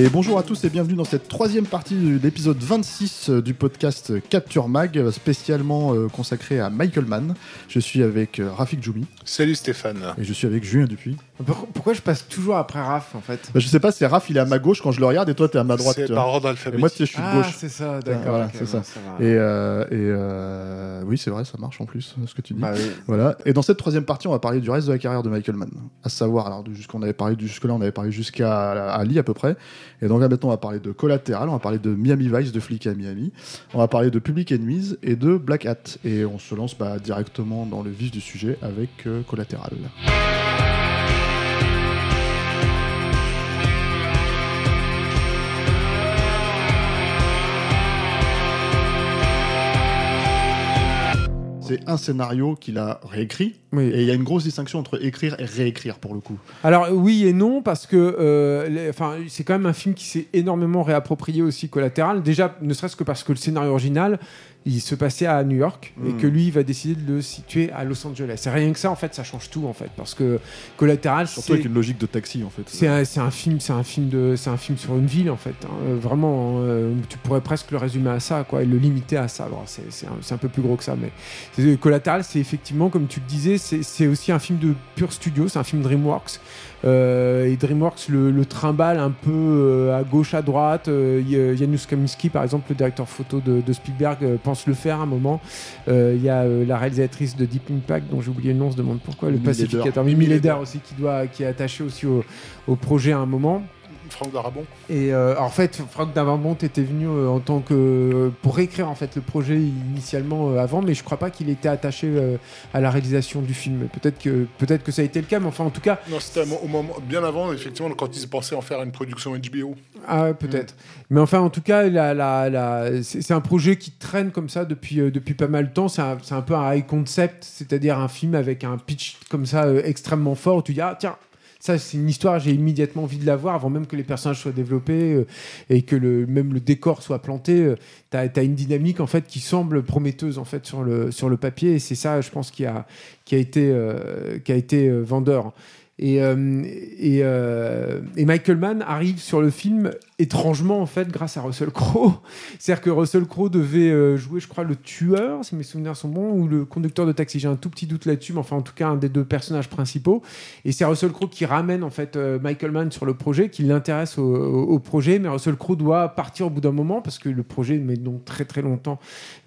Et bonjour à tous et bienvenue dans cette troisième partie de l'épisode 26 euh, du podcast Capture Mag, euh, spécialement euh, consacré à Michael Mann. Je suis avec Rafik Djoumi Salut Stéphane. et je suis avec Julien Dupuis. Pourquoi, je passe toujours après Raph en fait Bah, je sais pas, c'est Raph, il est à ma gauche quand je le regarde et toi t'es à ma droite. C'est par ordre Et alphabétique. moi tu je suis de Ah, gauche. c'est ça, d'accord. Voilà, c'est bon, ça. Et, euh, et euh, oui, c'est vrai, ça marche en plus, ce que tu dis. Bah oui. Voilà. Et dans cette troisième partie, on va parler du reste de la carrière de Michael Mann. À savoir, alors, jusqu'on avait parlé jusque-là, on avait parlé jusqu'à Ali à peu près. Et donc là, maintenant, on va parler de Collateral, on va parler de Miami Vice, de Flic à Miami. On va parler de Public Enemies et de Black Hat. Et on se lance bah, directement dans le vif du sujet avec euh, Collateral. C'est un scénario qu'il a réécrit. Oui. Et il y a une grosse distinction entre écrire et réécrire pour le coup. Alors oui et non parce que euh, c'est quand même un film qui s'est énormément réapproprié aussi collatéral. Déjà ne serait-ce que parce que le scénario original il se passait à New York et Mm. que lui il va décider de le situer à Los Angeles. C'est rien que ça en fait ça change tout en fait parce que collatéral Surtout c'est avec une logique de taxi en fait. C'est un, film, c'est un film de, c'est un film sur une ville en fait. hein. Euh, Vraiment, euh, tu pourrais presque le résumer à ça, quoi, et le limiter à ça. Bon, c'est, un, un peu plus gros que ça, mais Collateral, c'est effectivement, comme tu le disais, c'est, c'est aussi un film de pur studio. C'est un film DreamWorks. Euh, et DreamWorks le, le trimballe un peu euh, à gauche, à droite. Euh, Janusz Kaminski, par exemple, le directeur photo de, de Spielberg, euh, pense le faire à un moment. Euh, Il y a euh, la réalisatrice de Deep Impact, dont j'ai oublié le nom, on se demande pourquoi, le Mimi pacificateur. Mimi Leder aussi, qui, doit, qui est attaché aussi au, au projet à un moment. Franck Darabon. Et euh, en fait, Franck Davambont était venu euh, en tant que pour réécrire en fait le projet initialement euh, avant, mais je crois pas qu'il était attaché euh, à la réalisation du film. Peut-être que peut-être que ça a été le cas, mais enfin en tout cas, Non, c'était au moment, bien avant, effectivement, quand ils pensaient en faire une production HBO. ah peut-être. Mais enfin en tout cas, la, la, la- c'est un projet qui traîne comme ça depuis euh, depuis pas mal de temps. C'est un, un peu un high concept, c'est-à-dire un film avec un pitch comme ça euh, extrêmement fort où tu dis ah tiens. Ça, c'est une histoire, j'ai immédiatement envie de la voir avant même que les personnages soient développés euh, et que le, même le décor soit planté. tu as, une dynamique en fait qui semble prometteuse en fait sur le, sur le papier et c'est ça, je pense, qui a, qui a été, euh, qui a été euh, vendeur. Et, euh, euh, et Michael Mann arrive sur le film étrangement en fait grâce à Russell Crowe. C'est-à-dire que Russell Crowe devait euh, jouer, je crois, le tueur, si mes souvenirs sont bons, ou le conducteur de taxi. J'ai un tout petit doute là-dessus, mais enfin en tout cas un des deux personnages principaux. Et c'est Russell Crowe qui ramène en fait Michael Mann sur le projet, qui l'intéresse au, projet, mais Russell Crowe doit partir au bout d'un moment parce que le projet met donc très très longtemps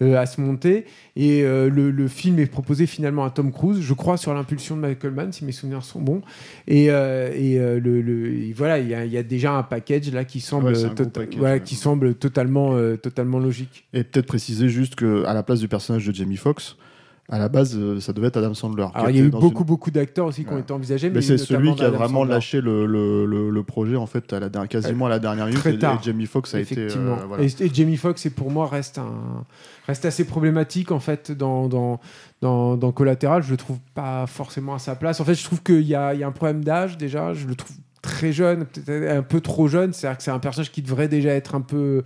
à se monter. Et le, le film est proposé finalement à Tom Cruise, je crois, sur l'impulsion de Michael Mann, si mes souvenirs sont bons. Et, euh, et, euh, le, le- et voilà, il y, a- il y a déjà un package là qui semble, Ouais, tota- package, ouais. qui semble totalement, euh, totalement logique. Et peut-être préciser juste que à la place du personnage de Jamie Foxx, à la base, euh, ça devait être Adam Sandler. Alors il y a eu beaucoup une- beaucoup d'acteurs aussi qui ont été envisagés, mais, Mais c'est celui qui a vraiment Sandler. lâché le, le, le, le projet en fait à la quasiment à la dernière minute. Très tard. Et Jamie Foxx a été. euh, voilà. et, et Jamie Foxx, pour moi, reste, un, reste assez problématique en fait dans, dans, dans, dans Collateral. Je le trouve pas forcément à sa place. En fait, je trouve qu'il y y a un problème d'âge déjà. Je le trouve très jeune, peut-être un peu trop jeune. C'est-à-dire que c'est un personnage qui devrait déjà être un peu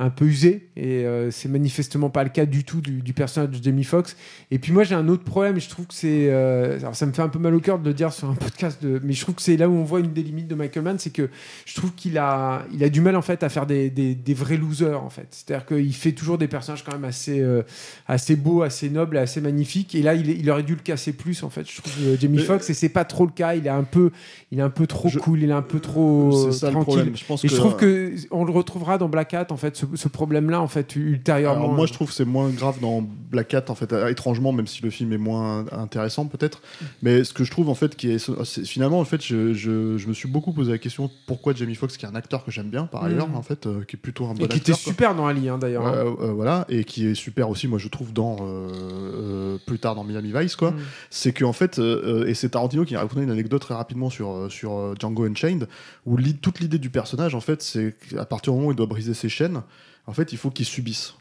un peu usé et euh, c'est manifestement pas le cas du tout du, du personnage de Jamie Foxx. Et puis moi j'ai un autre problème et je trouve que c'est euh, alors ça me fait un peu mal au cœur de le dire sur un podcast de mais je trouve que c'est là où on voit une des limites de Michael Mann c'est que je trouve qu'il a il a du mal en fait à faire des, des, des vrais losers en fait. C'est à dire qu'il fait toujours des personnages quand même assez euh, assez beaux assez nobles assez magnifiques et là il, aurait dû le casser plus en fait je trouve euh, Jamie Foxx et c'est pas trop le cas il est un peu il est un peu trop Je- cool il est un peu trop ça le tranquille. Je pense et que, je trouve que on le retrouvera dans Black Hat en fait ce ce problème-là, en fait, ultérieurement. Alors moi, je trouve que c'est moins grave dans Black Cat, en fait, euh, étrangement, même si le film est moins intéressant, peut-être. Mais ce que je trouve, en fait, qui est, finalement, en fait, je, je- je me suis beaucoup posé la question pourquoi Jamie Foxx, qui est un acteur que j'aime bien, par Mhm. ailleurs, en fait, euh, qui est plutôt un bon Et qui acteur. était quoi. super dans Ali, hein, d'ailleurs. Hein. euh, voilà, et qui est super aussi, moi je trouve, dans euh, euh, plus tard dans Miami Vice, quoi. Mm. C'est qu'en fait, euh, euh, et c'est Tarantino qui a raconté une anecdote très rapidement sur, euh, sur euh, Django Unchained, où toute l'idée du personnage, en fait, c'est qu'à partir du moment où il doit briser ses chaînes, en fait, il faut qu'il subisse.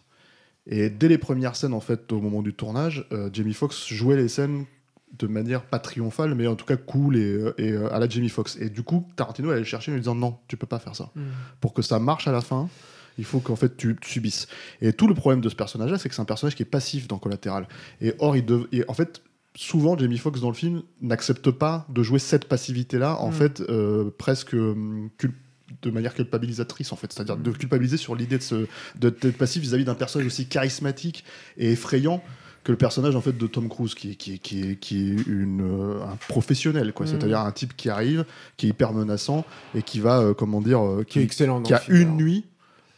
Et dès les premières scènes, en fait, au moment du tournage, euh, Jamie Foxx jouait les scènes de manière pas triomphale, mais en tout cas cool et, euh, et, euh, à la Jamie Foxx. Et du coup, Tarantino allait le chercher en lui disant non, tu peux pas faire ça Mm. pour que ça marche à la fin, il faut qu'en fait tu tu subisses. Et tout le problème de ce personnage-là, c'est que c'est un personnage qui est passif dans Collatéral. Et or, il dev- et en fait, souvent, Jamie Foxx dans le film n'accepte pas de jouer cette passivité-là, en Mm. fait, euh, presque hum, cul- de manière culpabilisatrice, en fait. C'est-à-dire de culpabiliser sur l'idée de passif vis-à-vis d'un personnage aussi charismatique et effrayant que le personnage en fait de Tom Cruise qui est, qui qui est, qui est une, euh, un professionnel quoi Mm. c'est-à-dire un type qui arrive qui est hyper menaçant et qui va euh, comment dire euh, Qui est excellent. qui a film, une nuit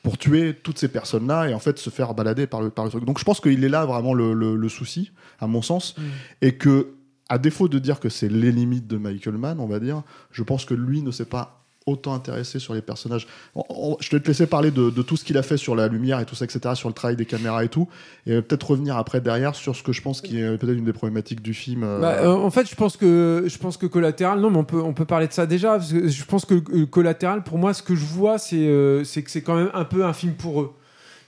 pour tuer toutes ces personnes-là et en fait se faire balader par le, par le truc. Donc je pense qu'il est là vraiment le, le- le souci, à mon sens, Mm. et que, à défaut de dire que c'est les limites de Michael Mann, on va dire, je pense que lui ne s'est pas autant intéressé sur les personnages. On- je vais te laisser parler de, tout ce qu'il a fait sur la lumière et tout ça, etc., sur le travail des caméras et tout, et peut-être revenir après derrière sur ce que je pense qui est peut-être une des problématiques du film. euh, Bah, euh, en fait, je pense que je pense que collatéral. Non, mais on peut on peut parler de ça déjà. Parce que je pense que euh, collatéral, pour moi, ce que je vois, c'est c'est que c'est quand même un peu un film pour eux.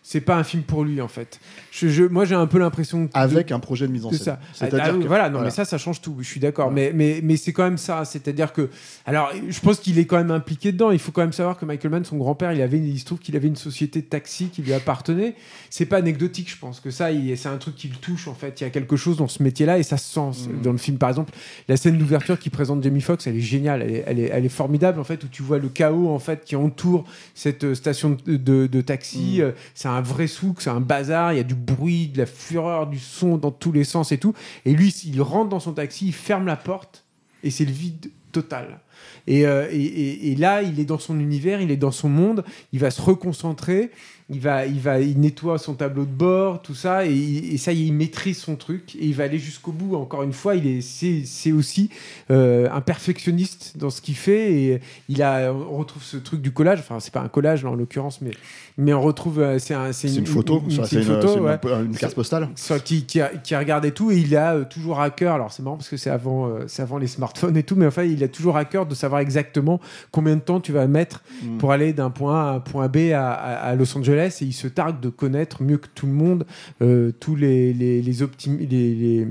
C'est pas un film pour lui, en fait. Je, je- moi, j'ai un peu l'impression avec un projet de mise en scène. C'est-à-dire Ah, oui, que- voilà, non, voilà. mais ça, ça change tout. Je suis d'accord. Mais, mais, mais c'est quand même ça. C'est-à-dire que, alors, je pense qu'il est quand même impliqué dedans. Il faut quand même savoir que Michael Mann, son grand-père, il avait, il se trouve qu'il avait une société de taxi qui lui appartenait. C'est pas anecdotique, je pense que ça, c'est un truc qui le touche en fait. Il y a quelque chose dans ce métier-là et ça se sent Mm. dans le film. Par exemple, la scène d'ouverture qui présente Jamie Foxx, elle est géniale. Elle est, elle est, elle est formidable en fait, où tu vois le chaos en fait qui entoure cette euh, station de, de- de taxi. Mm. Euh, C'est un vrai souk, c'est un bazar. Il y a du bruit, de la fureur, du son dans tous les sens et tout. Et lui, il rentre dans son taxi, il ferme la porte et c'est le vide total. Et, euh, et- là, il est dans son univers, il est dans son monde, il va se reconcentrer, il va, il va, il nettoie son tableau de bord, tout ça, et, et ça, y est, il maîtrise son truc et il va aller jusqu'au bout. Encore une fois, il est, c'est, c'est aussi euh, un perfectionniste dans ce qu'il fait et il a, on retrouve ce truc du collage. Enfin, c'est pas un collage là, en l'occurrence, mais, mais on retrouve, c'est, un- C'est une photo, une, c'est une photo, ouais carte postale. sur- qui, qui, a, qui a regardé tout et il a euh, toujours à cœur. Alors c'est marrant parce que c'est avant, euh, c'est avant les smartphones et tout, mais enfin il a toujours à cœur de savoir exactement combien de temps tu vas mettre Mm. pour aller d'un point A à un point B à, à- à Los Angeles et il se targue de connaître mieux que tout le monde euh, tous les les les, les, les, les,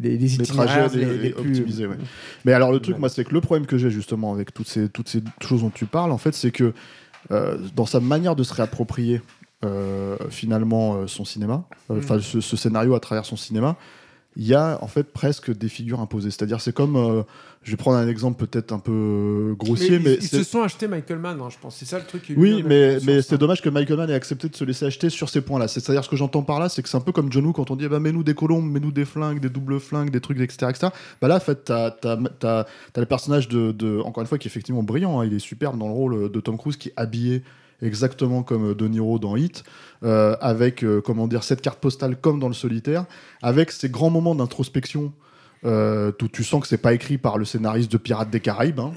les les itinéraires trajets les, les plus- optimisés. ouais. Mais alors le truc, Ouais. moi, c'est que le problème que j'ai justement avec toutes ces, toutes ces choses dont tu parles, en fait, c'est que euh, dans sa manière de se réapproprier euh, finalement euh, son cinéma, euh, Mm. enfin ce, ce scénario à travers son cinéma, il y a en fait presque des figures imposées. C'est-à-dire, c'est comme, euh, je vais prendre un exemple peut-être un peu grossier, mais, ils, se sont achetés Michael Mann, hein, je pense. C'est ça le truc. qui oui, mais, mais c'est dommage que Michael Mann ait accepté de se laisser acheter sur ces points-là. C'est- C'est-à-dire, ce que j'entends par là, c'est que c'est un peu comme John Woo quand on dit, eh ben, mets-nous des colombes, mets-nous des flingues, des doubles flingues, des trucs, etc. etc. Bah là, en fait, t'as as, le personnage de, de- encore une fois, qui est effectivement brillant. hein. il est superbe dans le rôle de Tom Cruise, qui est habillé exactement comme De Niro dans Hit, euh, avec, euh, comment dire, cette carte postale comme dans le solitaire, avec ces grands moments d'introspection euh, où tu sens que c'est pas écrit par le scénariste de Pirates des Caraïbes. Hein,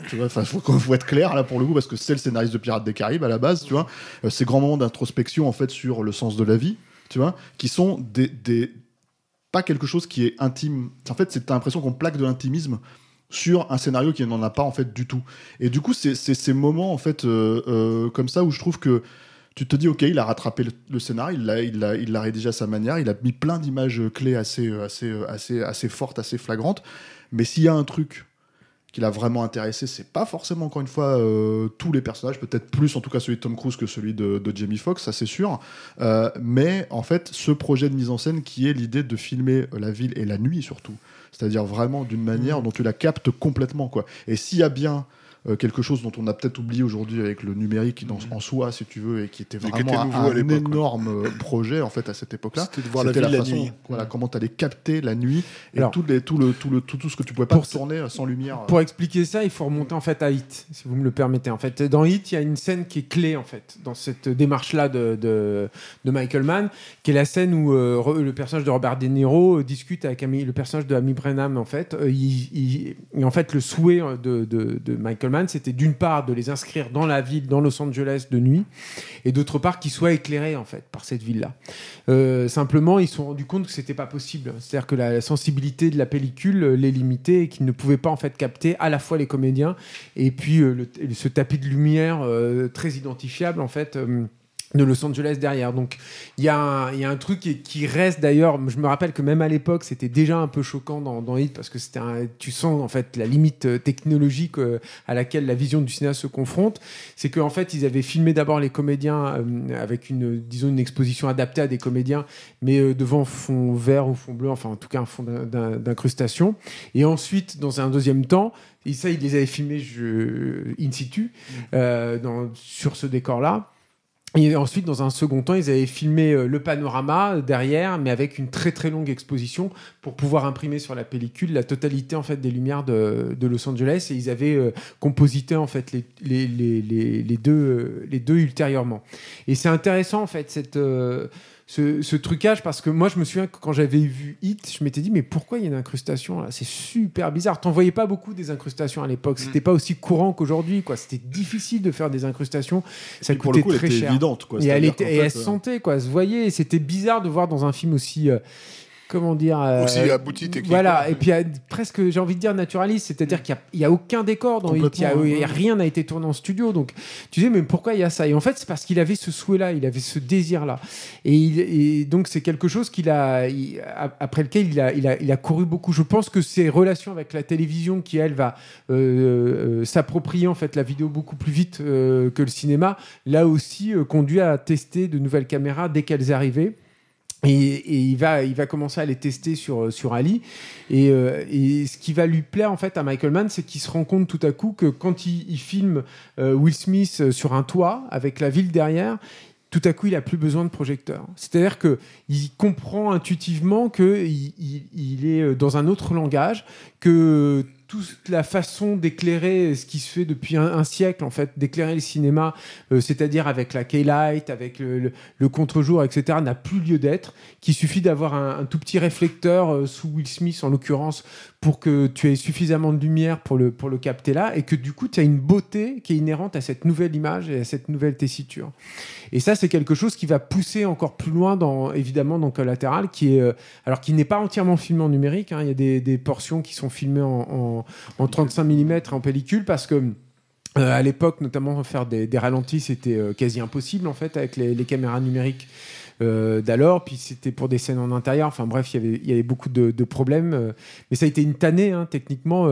faut, faut être clair là pour le coup parce que c'est le scénariste de Pirates des Caraïbes à la base, tu vois. Ces grands moments d'introspection en fait sur le sens de la vie, tu vois, qui sont des, des pas quelque chose qui est intime. En fait, c'est l'impression qu'on plaque de l'intimisme sur un scénario qui n'en a pas en fait du tout. Et du coup, c'est ces moments en fait euh, euh, comme ça où je trouve que tu te dis ok, il a rattrapé le, scénario, il l'a il l'a il rédigé à sa manière, il a mis plein d'images clés assez euh, assez assez assez fortes, assez flagrantes. Mais s'il y a un truc qui l'a vraiment intéressé, c'est pas forcément encore une fois tous les personnages, peut-être plus en tout cas celui de Tom Cruise que celui de, Jamie Foxx, ça c'est sûr. Mais en fait, ce projet de mise en scène qui est l'idée de filmer la ville et la nuit surtout, c'est-à-dire vraiment d'une manière dont tu la captes complètement quoi. Et s'il y a bien euh, quelque chose dont on a peut-être oublié aujourd'hui avec le numérique dans, en soi, si tu veux, et qui était qui vraiment était un, énorme euh, projet en fait à cette époque-là. C'était de voir la ville la façon, nuit. Voilà, comment tu allais capter la nuit et Alors- tout, les, tout, le, tout, le, tout, tout ce que tu pouvais pas Pour- tourner euh, sans lumière. Pour expliquer ça, il faut remonter en fait à Hit, si vous me le permettez. En fait, dans Hit, il y a une scène qui est clé en fait dans cette démarche-là de, de, de Michael Mann, qui est la scène où euh, re- le personnage de Robert De Niro discute avec Amy- le personnage de Amy Brennan. En fait, Euh, il- il- et en fait, le souhait de, de, de Michael C'était d'une part de les inscrire dans la ville, dans Los Angeles de nuit, et d'autre part qu'ils soient éclairés en fait par cette ville-là. Euh, simplement, ils se sont rendus compte que c'était pas possible. C'est-à-dire que la sensibilité de la pellicule euh, les limitait et qu'ils ne pouvaient pas en fait capter à la fois les comédiens et puis euh, ce tapis de lumière très identifiable en fait. De Los Angeles derrière. Donc il y, a un- il y a un truc qui, qui reste d'ailleurs, je me rappelle que même à l'époque c'était déjà un peu choquant dans, dans Hit parce que c'était un- tu sens en fait la limite euh, technologique euh, à laquelle la vision du cinéaste se confronte. C'est qu'en fait ils avaient filmé d'abord les comédiens euh, avec une, disons, une exposition adaptée à des comédiens mais devant fond vert ou fond bleu, enfin en tout cas un fond d'in- d'in- d'incrustation. Et ensuite dans un deuxième temps, et ça ils les avaient filmés je, in situ euh, dans, sur ce décor-là. Et ensuite, dans un second temps, ils avaient filmé euh, le panorama euh, derrière, mais avec une très très longue exposition pour pouvoir imprimer sur la pellicule la totalité en fait des lumières de, de Los Angeles. Et ils avaient euh, composité en fait les, les, les, deux, euh, les deux ultérieurement. Et c'est intéressant en fait cette, euh, ce, ce trucage parce que moi je me souviens que quand j'avais vu Hit, je m'étais dit mais pourquoi il y a une incrustation là? C'est super bizarre. T'en voyais pas beaucoup des incrustations à l'époque. C'était pas aussi courant qu'aujourd'hui quoi. C'était difficile de faire des incrustations. Ça Et pour coûtait le coup, elle très était cher. évidente. Quoi. Et elle, était, fait, elle se euh, sentait, quoi, elle se voyait. C'était bizarre de voir dans un film aussi. euh, comment dire euh, Aussi abouti techniquement. Voilà, et puis presque, j'ai envie de dire naturaliste, c'est-à-dire qu'il n'y a, aucun décor dans Hit, il y a, Complètement, il y a ouais. rien n'a été tourné en studio. Donc tu disais, mais pourquoi il y a ça? Et en fait, c'est parce qu'il avait ce souhait-là, il avait ce désir-là. Et, il- et donc, c'est quelque chose qu'il a, il- a- après lequel il a, il, a, il a couru beaucoup. Je pense que ses relations avec la télévision, qui elle va euh, euh, s'approprier en fait la vidéo beaucoup plus vite euh, que le cinéma, là aussi euh, conduit à tester de nouvelles caméras dès qu'elles arrivaient. Et, il, va, il va commencer à les tester sur, sur Ali. Et, euh, et ce qui va lui plaire en fait à Michael Mann, c'est qu'il se rend compte tout à coup que quand il, il filme euh, Will Smith euh, sur un toit avec la ville derrière, tout à coup, il a plus besoin de projecteur. C'est-à-dire que il comprend intuitivement que il, il- il est dans un autre langage, que toute la façon d'éclairer ce qui se fait depuis un, siècle, en fait, d'éclairer le cinéma, euh, c'est-à-dire avec la K-Light, avec le, contre-jour, etc., n'a plus lieu d'être, qu'il suffit d'avoir un, tout petit réflecteur euh, sous Will Smith, en l'occurrence, pour que tu aies suffisamment de lumière pour le, pour le capter là, et que du coup, tu as une beauté qui est inhérente à cette nouvelle image et à cette nouvelle tessiture. Et ça, c'est quelque chose qui va pousser encore plus loin, évidemment, dans Collatéral, qui est, euh, alors qui n'est pas entièrement filmé en numérique. hein. Il y a des, portions qui sont filmées en, en 35 mm en pellicule parce que. euh, à l'époque, notamment, faire des, des ralentis, c'était euh, quasi impossible en fait avec les, caméras numériques euh, d'alors. Puis c'était pour des scènes en intérieur. Enfin bref, il y avait, beaucoup de, problèmes. mais ça a été une tannée hein, techniquement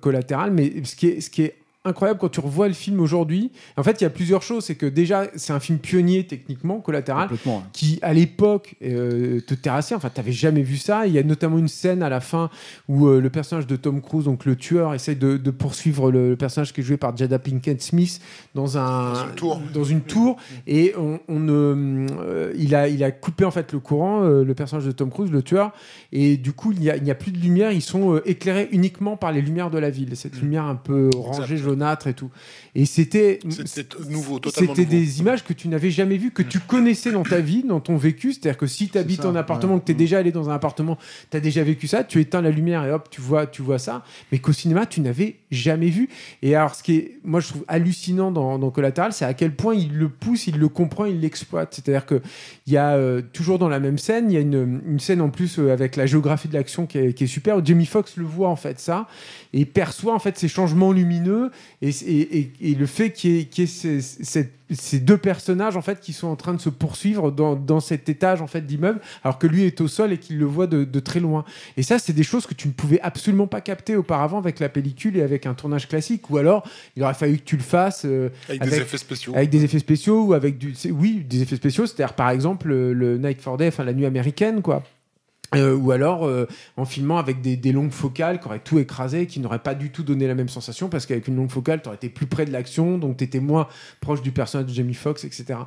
collatérale. Mais ce qui est, ce qui est incroyable quand tu revois le film aujourd'hui, en fait, il y a plusieurs choses. C'est que déjà, c'est un film pionnier techniquement, collatéral qui à l'époque euh, te terrassait. Enfin, t'avais jamais vu ça. Il y a notamment une scène à la fin où euh, le personnage de Tom Cruise, donc le tueur, essaye de, de poursuivre le, le personnage qui est joué par Jada Pinkett Smith dans un Dans une tour. dans une tour. et on, on, euh, il a il a coupé en fait le courant, euh, le personnage de Tom Cruise, le tueur, et du coup il n'y a, il n'y a plus de lumière. Ils sont euh, éclairés uniquement par les lumières de la ville. Cette lumière un peu orangée, jaunâtre et tout. Et c'était C'était nouveau, totalement c'était des images que tu n'avais jamais vues, que tu connaissais dans ta vie, dans ton vécu. C'est-à-dire que si tu habites ça, en appartement, ouais. que tu es déjà allé dans un appartement, tu as déjà vécu ça, tu éteins la lumière et hop, tu vois, tu vois ça. Mais qu'au cinéma, tu n'avais jamais vu. Et alors, ce qui est, moi, je trouve hallucinant dans, dans Collateral, c'est à quel point il le pousse, il le comprend, il l'exploite. C'est-à-dire que il y a euh, toujours dans la même scène, il y a une, une scène en plus euh, avec la géographie de l'action qui est, qui est super. où Jamie Foxx le voit en fait ça et perçoit en fait ces changements lumineux et, et, et- et le fait qu'il y ait, qu'il y ait ces, ces- ces deux personnages en fait qui sont en train de se poursuivre dans, dans cet étage en fait d'immeuble alors que lui est au sol et qu'il le voit de, de très loin. Et ça c'est des choses que tu ne pouvais absolument pas capter auparavant avec la pellicule et avec un tournage classique. Ou alors il aurait fallu que tu le fasses euh, Avec, des effets spéciaux. avec des effets spéciaux ou avec du oui des effets spéciaux. C'est-à-dire par exemple le, le Night for Day enfin la nuit américaine quoi Euh, ou alors euh, en filmant avec des, longues focales qui auraient tout écrasé, qui n'auraient pas du tout donné la même sensation, parce qu'avec une longue focale, tu aurais été plus près de l'action, donc tu étais moins proche du personnage de Jamie Foxx, etc.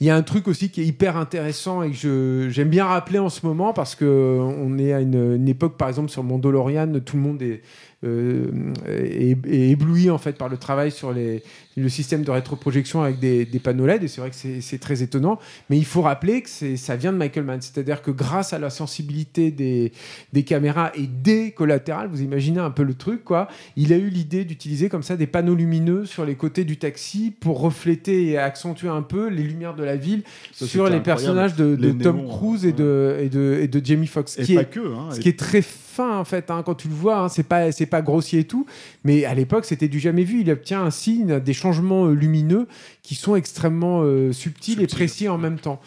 Il y a un truc aussi qui est hyper intéressant et que j'aime bien rappeler en ce moment, parce que on est à une, époque, par exemple, sur Mandalorian, tout le monde est, euh, est, est ébloui en fait par le travail sur les, le système de rétroprojection avec des, des panneaux LED, et c'est vrai que c'est très étonnant, mais il faut rappeler que ça vient de Michael Mann, c'est-à-dire que grâce à la sensibilité des, des caméras et des collatérales, vous imaginez un peu le truc, quoi, il a eu l'idée d'utiliser comme ça des panneaux lumineux sur les côtés du taxi pour refléter et accentuer un peu les lumières de la ville Ça, sur les personnages de, de Les Tom néons, Cruise et, de, et, de, et de Jamie Foxx. Et qui pas est- que. Hein, ce qui est très fin en fait hein, quand tu le vois hein, c'est pas pas grossier et tout mais à l'époque c'était du jamais vu il obtient ainsi une- des changements euh, lumineux qui sont extrêmement euh, subtils et précis en même temps.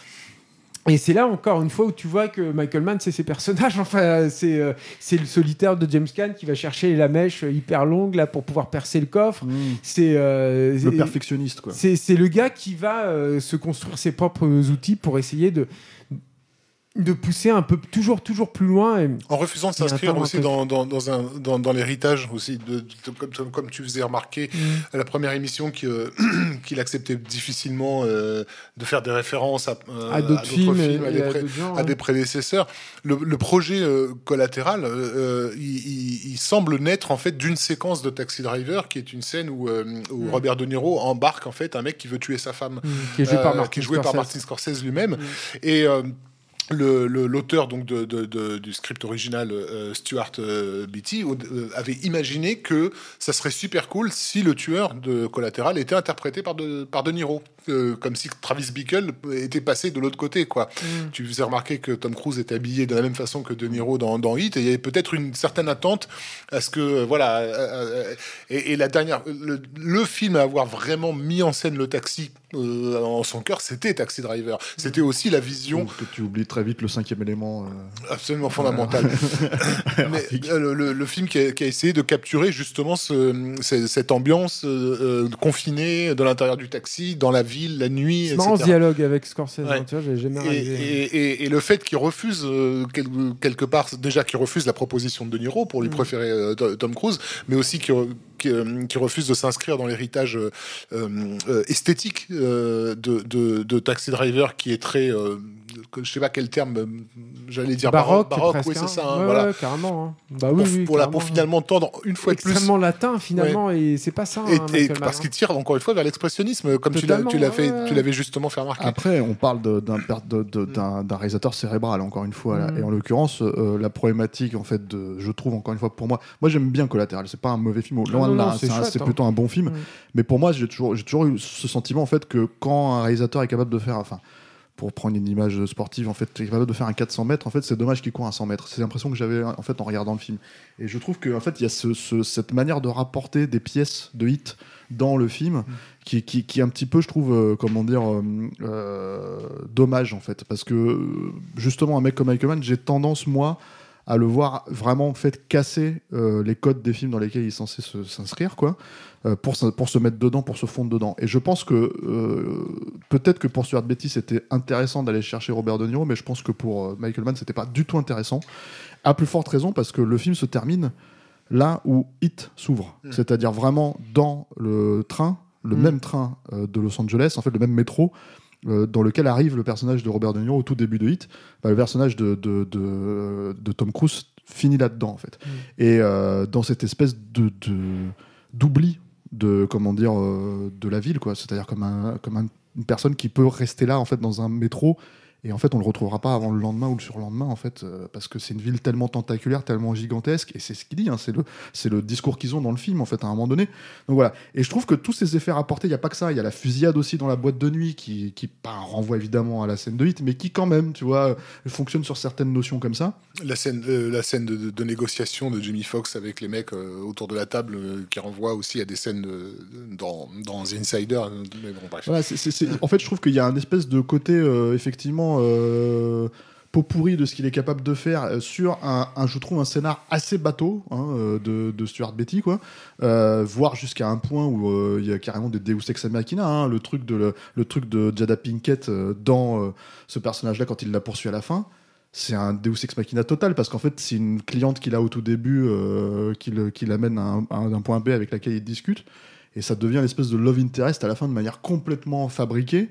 Et c'est là encore une fois où tu vois que Michael Mann c'est ses personnages. Enfin c'est euh, c'est le solitaire de James Caan qui va chercher la mèche hyper longue là pour pouvoir percer le coffre. Mmh. c'est euh, Le perfectionniste, quoi. c'est c'est le gars qui va euh, se construire ses propres outils pour essayer de de pousser un peu toujours toujours plus loin et, En refusant de s'inscrire aussi dans, dans, dans, un, dans, dans l'héritage aussi, de, de- comme, comme- comme tu faisais remarquer à la première émission euh, qu'il acceptait difficilement euh, de faire des références à, euh, à d'autres films, et- à, des pré- hein. des prédécesseurs. Le, le projet collatéral, il, il- il semble naître en fait d'une séquence de Taxi Driver, qui est une scène où, où Mm. Robert De Niro embarque en fait un mec qui veut tuer sa femme. Mm, qui est joué par Martin qui est joué par Scorsese. Martin Scorsese lui-même. Et l'auteur donc de, de- de- du script original, euh, Stuart euh, Beatty, euh, avait imaginé que ça serait super cool si le tueur de Collatéral était interprété par de, par de Niro. Comme si Travis Bickle était passé de l'autre côté, quoi. Mm. Tu faisais remarquer que Tom Cruise était habillé de la même façon que De Niro dans, dans Hit, et il y avait peut-être une certaine attente à ce que, voilà, et, et la dernière, le, le film à avoir vraiment mis en scène le taxi euh, en son cœur, c'était Taxi Driver. C'était aussi la vision Parce que tu oublies très vite le cinquième élément. euh, absolument fondamentale. Mais, euh, le, le- le film qui a, qui a essayé de capturer justement ce- ce- cette ambiance confinée de l'intérieur du taxi, dans la ville, la nuit, C'est marrant ce dialogue avec Scorsese, Ouais. hein, tu vois, j'ai jamais Et, réalisé. et- et- et le fait qu'il refuse euh, quel- quelque part, déjà qu'il refuse la proposition de De Niro pour lui Mm. préférer euh, To- Tom Cruise, mais aussi qu'il qu'il, euh, refuse de s'inscrire dans l'héritage euh, euh, esthétique de, Taxi Driver qui est très, que- je sais pas quel terme, euh, j'allais dire baroque, baroque, presque, oui c'est hein. ça, hein, Ouais, voilà. ouais, carrément. hein. Bah oui, pour, oui, pour la- carrément, pour finalement tendre une fois de plus extrêmement latin finalement et c'est pas ça. et, hein, parce qu'il tire encore une fois vers l'expressionnisme, comme tu l'as- tu Totalement, l'as fait, ouais. tu l'avais justement fait remarquer. Après, on parle de- d'un réalisateur cérébral, encore une fois. là. Mm. Et en l'occurrence, euh, la problématique, en fait, de, je trouve, encore une fois, pour moi, moi j'aime bien Collatéral. C'est pas un mauvais film, loin non, de là. non, c'est plutôt un bon film. Mm. Mais pour moi, j'ai toujours, j'ai toujours eu ce sentiment, en fait, que quand un réalisateur est capable de faire, enfin, pour prendre une image sportive, en fait, est capable de faire un 400 mètres, en fait, c'est dommage qu'il court un 100 mètres. C'est l'impression que j'avais, en fait, en regardant le film. Et je trouve qu'en fait, il y a ce- ce- cette manière de rapporter des pièces de hit dans le film qui, qui, qui est un petit peu, je trouve, euh, comment dire, euh, euh, dommage, en fait. Parce que, justement, un mec comme Michael Mann, j'ai tendance, moi, à le voir vraiment en fait casser euh, les codes des films dans lesquels il est censé s'inscrire quoi pour, se- pour se mettre dedans pour se fondre dedans et je pense que euh, peut-être que pour Stuart Betty c'était intéressant d'aller chercher Robert De Niro mais je pense que pour euh, Michael Mann c'était pas du tout intéressant à plus forte raison parce que le film se termine là où Hit s'ouvre Mm. c'est-à-dire vraiment dans le train le Mm. même train euh, de Los Angeles en fait le même métro euh, dans lequel arrive le personnage de Robert De Niro au tout début de Hit, bah, le personnage de, de, de, de Tom Cruise finit là-dedans en fait. Et euh, dans cette espèce de- d'oubli de comment dire euh, de la ville quoi, c'est-à-dire comme un comme un- une personne qui peut rester là en fait dans un métro et en fait on le retrouvera pas avant le lendemain ou le surlendemain en fait euh, parce que c'est une ville tellement tentaculaire, tellement gigantesque et c'est ce qu'il dit, hein, c'est le c'est le discours qu'ils ont dans le film en fait à un moment donné. Donc voilà. Et je trouve que tous ces effets rapportés, il n'y a pas que ça. Il y a la fusillade aussi dans la boîte de nuit qui, qui bah, renvoie évidemment à la scène de hit, mais qui quand même, tu vois, fonctionne sur certaines notions comme ça. La scène, euh, la scène de, de- de négociation de Jimmy Fox avec les mecs euh, autour de la table, euh, qui renvoie aussi à des scènes dans, dans The Insider. euh, Mais bon, bref. Voilà, c'est- c'est- c'est- En fait, je trouve qu'il y a un espèce de côté, euh, effectivement, euh, pot pourri de ce qu'il est capable de faire euh, sur un, je trouve, un scénar assez bateau hein, euh, de, Stuart Betty, quoi. Euh, voire jusqu'à un point où il y a carrément des Deus Ex Machina, hein, le truc de le, truc de Jada Pinkett dans ce personnage-là quand il la poursuit à la fin. c'est un Deus Ex Machina total parce qu'en fait c'est une cliente qu'il a au tout début qui, l'amène à à un point B avec laquelle il discute et ça devient l'espèce de love interest à la fin de manière complètement fabriquée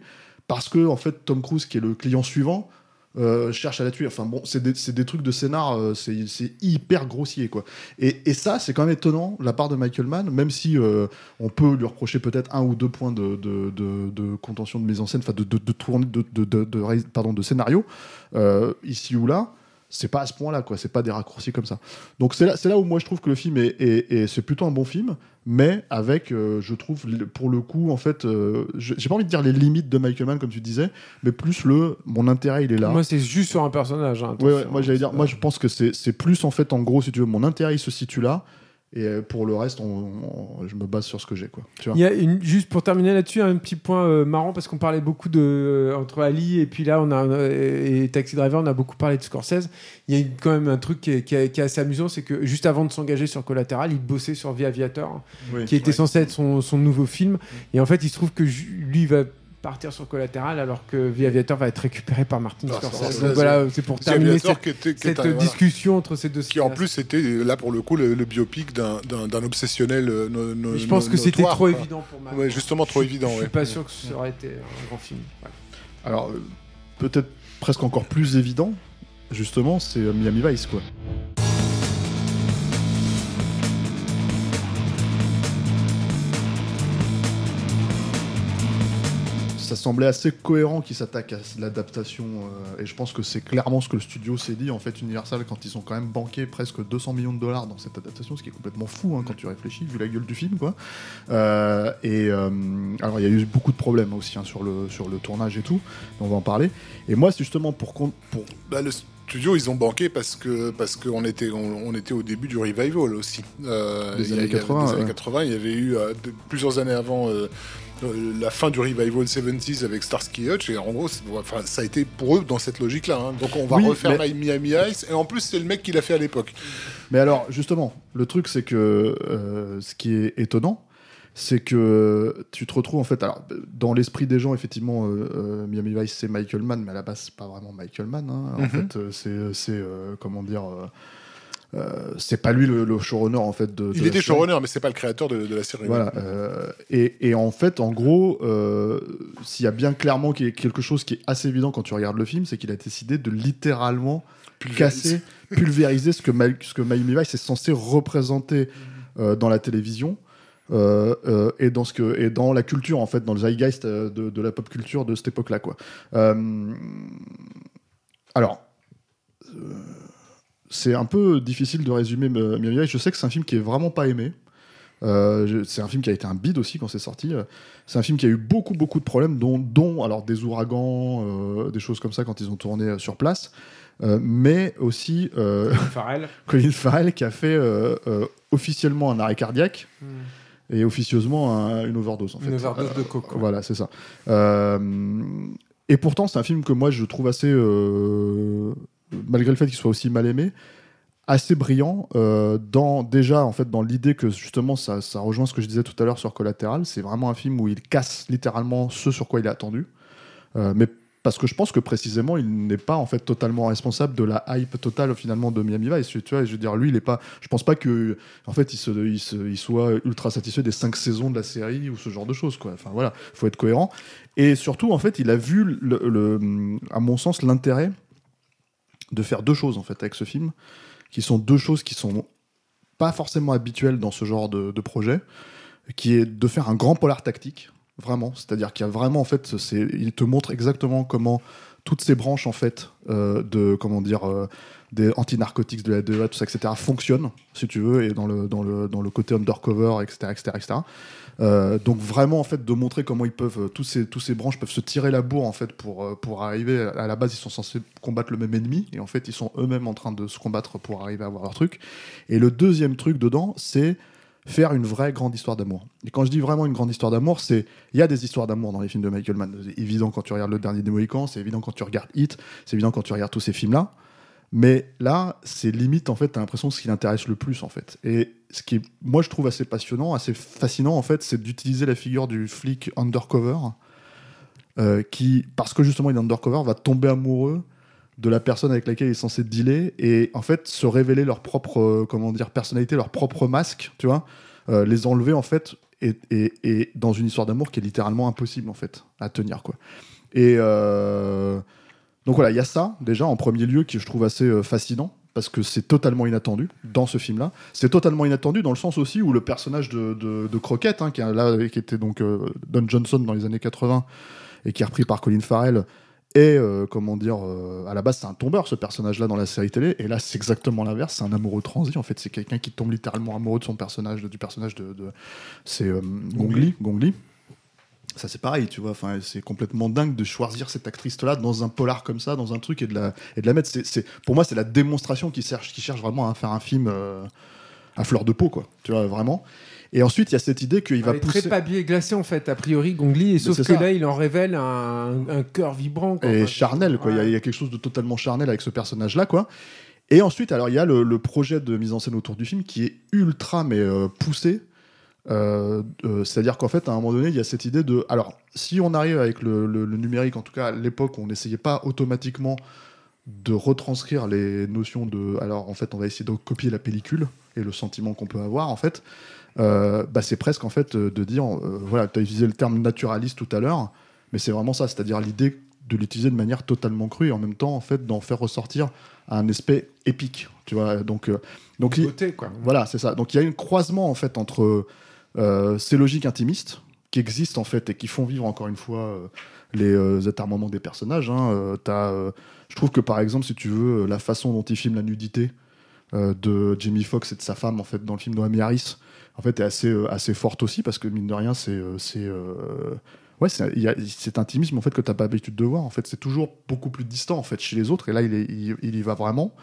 parce que en fait Tom Cruise qui est le client suivant euh, cherche à la tuer. Enfin bon c'est des, trucs de scénar euh, c'est, hyper grossier quoi. Et, ça c'est quand même étonnant la part de Michael Mann même si euh, on peut lui reprocher peut-être un ou deux points de, contention de mise en scène enfin de, de, de, scénario ici ou là c'est pas à ce point-là, quoi. C'est pas des raccourcis comme ça. Donc c'est là, là où moi je trouve que le film est, est- est- c'est plutôt un bon film, mais avec, euh, je trouve, pour le coup, en fait, euh, j'ai pas envie de dire les limites de Michael Mann comme tu disais, mais plus le, mon intérêt il est là. Moi, c'est juste sur un personnage. hein, Ouais, ouais, attention, moi j'allais c'est dire, moi je pense que c'est c'est plus en fait, en gros, si tu veux, mon intérêt il se situe là, et euh, pour le reste, on- on- je me base sur ce que j'ai, quoi. Tu vois Il y a une, juste pour terminer là-dessus, un petit point euh, marrant parce qu'on parlait beaucoup de euh, entre Ali et puis là on a et Taxi Driver, on a beaucoup parlé de Scorsese. Il y a une- quand même un truc qui est, qui est- qui est assez amusant, c'est que juste avant de s'engager sur Collateral, il bossait sur The Aviator, Oui. qui était censé être son, son nouveau film. Et en fait, il se trouve que lui va partir sur Collateral alors que The Aviator va être récupéré par Martin Ah, Scorsese. Donc voilà, c'est pour terminer cette, qui était- qui cette voilà. discussion entre ces deux qui en plus était là pour le coup le, le biopic d'un- obsessionnel euh, no- no- Mais je pense no- que c'était trop quoi. évident pour moi. Ouais, justement trop évident. Je suis ouais. pas sûr que ça aurait été un grand film. Alors, euh, peut-être presque encore plus évident, justement, c'est euh, Miami Vice, quoi. Ça semblait assez cohérent qu'ils s'attaquent à l'adaptation, euh, et je pense que c'est clairement ce que le studio s'est dit, en fait, Universal, quand ils ont quand même banqué presque 200 millions de dollars dans cette adaptation, ce qui est complètement fou hein, quand tu réfléchis, vu la gueule du film, quoi. Euh, et euh, alors, il y a eu beaucoup de problèmes aussi hein, sur, le, sur le tournage et tout, on va en parler. Et moi, c'est justement pour, con- pour Bah, le studio, ils ont banqué parce que parce qu'on était on, on était au début du revival aussi. Euh, Des il y a- années il y avait 80, des années ouais. 80, il y avait eu euh, de- plusieurs années avant. euh, euh, la fin du revival 70s avec Starsky Hutch et en gros enfin, ça a été pour eux dans cette logique là donc on va Oui, refaire mais- Miami Ice et en plus c'est le mec qui l'a fait à l'époque Mais alors, justement, le truc, c'est que euh, ce qui est étonnant, c'est que tu te retrouves en fait, alors dans l'esprit des gens, effectivement, euh, Miami Vice c'est Michael Mann, mais à la base c'est pas vraiment Michael Mann. hein. En Mhm. fait, c'est, comment dire, euh, c'est pas lui le, le showrunner en fait de. de il était série. showrunner mais c'est pas le créateur de, de la série Voilà. euh, et, et en fait, en gros, euh, s'il y a bien clairement quelque chose qui est assez évident quand tu regardes le film, c'est qu'il a décidé de littéralement casser, pulvériser ce que, Ma- ce que Miami Vice est censé représenter dans la télévision. euh, euh, et dans ce que et dans la culture en fait dans le zeitgeist de, de la pop culture de cette époque là quoi Euh, alors c'est un peu difficile de résumer Miami Vice je sais que c'est un film qui est vraiment pas aimé euh, c'est un film qui a été un bide aussi quand c'est sorti. C'est un film qui a eu beaucoup beaucoup de problèmes, dont, dont alors des ouragans, euh, des choses comme ça quand ils ont tourné euh, sur place, Euh, mais aussi euh, Farrell. Colin Farrell qui a fait officiellement un arrêt cardiaque et officieusement un- une overdose en fait. Une overdose de coke. quoi. Voilà, c'est ça. Euh, et pourtant, c'est un film que moi je trouve assez, euh, malgré le fait qu'il soit aussi mal aimé, assez brillant. euh, dans déjà en fait dans l'idée que justement ça, ça rejoint ce que je disais tout à l'heure sur Collatéral. C'est vraiment un film où il casse littéralement ce sur quoi il est attendu. Euh, mais parce que je pense que précisément il n'est pas en fait totalement responsable de la hype totale finalement de Miami Vice. Tu vois, je veux dire lui il est pas. Je pense pas que en fait il, se, il, soit ultra satisfait des cinq saisons de la série ou ce genre de choses quoi. Enfin voilà, faut être cohérent. Et surtout en fait il a vu le- à mon sens l'intérêt de faire deux choses en fait avec ce film, qui sont deux choses qui sont pas forcément habituelles dans ce genre de, projet, qui est de faire un grand polar tactique, vraiment. C'est-à-dire qu'il y a vraiment en fait, il te montre exactement comment toutes ces branches en fait euh, de comment dire euh, des anti-narcotiques de la DEA, tout ça, etc. fonctionnent, si tu veux, et dans le dans le dans le côté undercover, etc., etc., etc. Euh, donc vraiment en fait de montrer comment ils peuvent tous ces ces branches peuvent se tirer la bourre en fait pour euh, pour arriver à la base ils sont censés combattre le même ennemi et en fait ils sont eux-mêmes en train de se combattre pour arriver à avoir leur truc. Et le deuxième truc dedans c'est faire une vraie grande histoire d'amour. Et quand je dis vraiment une grande histoire d'amour c'est il y a des histoires d'amour dans les films de Michael Mann. C'est évident quand tu regardes le dernier des Mohicans c'est évident quand tu regardes Hit c'est évident quand tu regardes tous ces films là mais là, c'est limite, en fait, t'as l'impression ce qui l'intéresse le plus, en fait. Et ce qui, moi, je trouve assez passionnant, assez fascinant, en fait, c'est d'utiliser la figure du flic undercover, euh, qui, parce que justement il est undercover, va tomber amoureux de la personne avec laquelle il est censé dealer et en fait se révéler leur propre euh, comment dire personnalité, leur propre masque, tu vois, euh, les enlever en fait et, et- et dans une histoire d'amour qui est littéralement impossible en fait à tenir quoi. Et donc voilà, il y a ça déjà en premier lieu qui je trouve assez euh, fascinant parce que c'est totalement inattendu dans ce film-là. C'est totalement inattendu dans le sens aussi où le personnage de, de, de Crockett, hein, qui, est là, qui était donc euh, Don Johnson dans les années 80 et qui est repris par Colin Farrell, est, euh, comment dire, euh, à la base c'est un tombeur ce personnage-là dans la série télé, et là c'est exactement l'inverse, c'est un amoureux transi en fait, c'est quelqu'un qui tombe littéralement amoureux de son personnage, du personnage de, de- c'est Gongli, Gongli. Ça c'est pareil, tu vois. Enfin, c'est complètement dingue de choisir cette actrice-là dans un polar comme ça, dans un truc et de la et de la mettre. C'est, pour moi, c'est la démonstration qui cherche, qui cherche vraiment à faire un film euh, à fleur de peau, quoi. Tu vois vraiment. Et ensuite, il y a cette idée qu'il va pousser. très papier glacé en fait, a priori, Gongli, et sauf que ça. là, il en révèle un, un cœur vibrant. quoi. et charnel quoi. Il y a- ouais. il y, a quelque chose de totalement charnel avec ce personnage là quoi. Et ensuite alors il y a le, le projet de mise en scène autour du film qui est ultra mais euh, poussé. Euh, euh, C'est-à-dire qu'en fait à un moment donné il y a cette idée de alors si on arrive avec le, le- le numérique en tout cas à l'époque on n'essayait pas automatiquement de retranscrire les notions de alors en fait on va essayer de copier la pellicule et le sentiment qu'on peut avoir en fait euh, bah, c'est presque en fait de dire voilà tu as utilisé le terme naturaliste tout à l'heure mais c'est vraiment ça, c'est-à-dire l'idée de l'utiliser de manière totalement crue et en même temps en fait d'en faire ressortir un aspect épique, tu vois. Donc donc il- Beauté, quoi. voilà, c'est ça. Donc il y a un croisement en fait entre ces logiques intimistes qui existent en fait et qui font vivre encore une fois euh, les euh, atermoiements des personnages. hein. Euh, euh, je trouve que par exemple, si tu veux, euh, la façon dont il filme la nudité euh, de Jamie Foxx et de sa femme en fait dans le film Noémie Harris, en fait, est assez euh, assez forte aussi parce que mine de rien, c'est euh, c'est euh, ouais, cet intimisme en fait que t'as pas l'habitude de voir. En fait, c'est toujours beaucoup plus distant en fait chez les autres et là, il, il, il y va vraiment.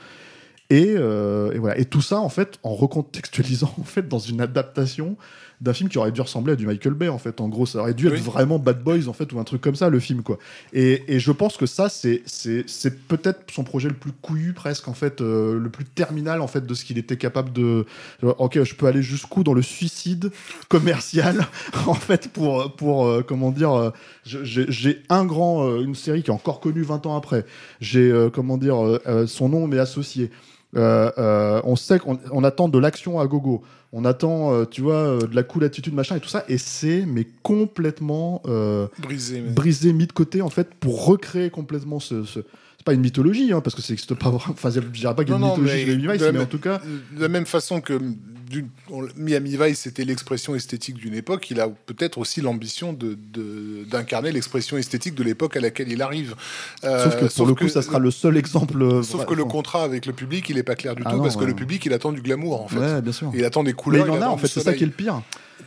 Et, euh, et voilà. Et tout ça, en fait, en recontextualisant, en fait, dans une adaptation d'un film qui aurait dû ressembler à du Michael Bay, en fait. En gros, ça aurait dû être Oui. vraiment Bad Boys, en fait, ou un truc comme ça, le film, quoi. Et, et je pense que ça, c'est, c'est, peut-être son projet le plus couillu, presque, en fait, euh, le plus terminal, en fait, de ce qu'il était capable de. Ok, je peux aller jusqu'où dans le suicide commercial, en fait, pour, pour euh, comment dire, euh, j'ai, un grand, euh, une série qui est encore connue 20 ans après. J'ai, euh, comment dire, euh, euh, son nom m'est associé. Euh, euh, on sait qu'on on attend de l'action à gogo. On attend, euh, tu vois, euh, de la cool attitude, machin et tout ça. Et c'est, mais complètement euh, Brisé. mais- brisé, mis de côté, en fait, pour recréer complètement ce. ce- C'est pas une mythologie, hein, parce que ça n'existe pas. Enfin, je dirais pas qu'il y a une Non, mythologie mais Miami Vice, mais en tout cas. De la même façon que on- Miami Vice c'était l'expression esthétique d'une époque, il a peut-être aussi l'ambition de- de- d'incarner l'expression esthétique de l'époque à laquelle il arrive. Euh, sauf que pour le coup, que- ça sera le seul exemple. euh, Sauf vrai- que le contrat avec le public, il est pas clair du Ah tout, non, parce que le public, il attend du glamour, en fait. Ouais, bien sûr. Il attend des Mais couleurs. il en a, en fait, c'est ça qui est le pire.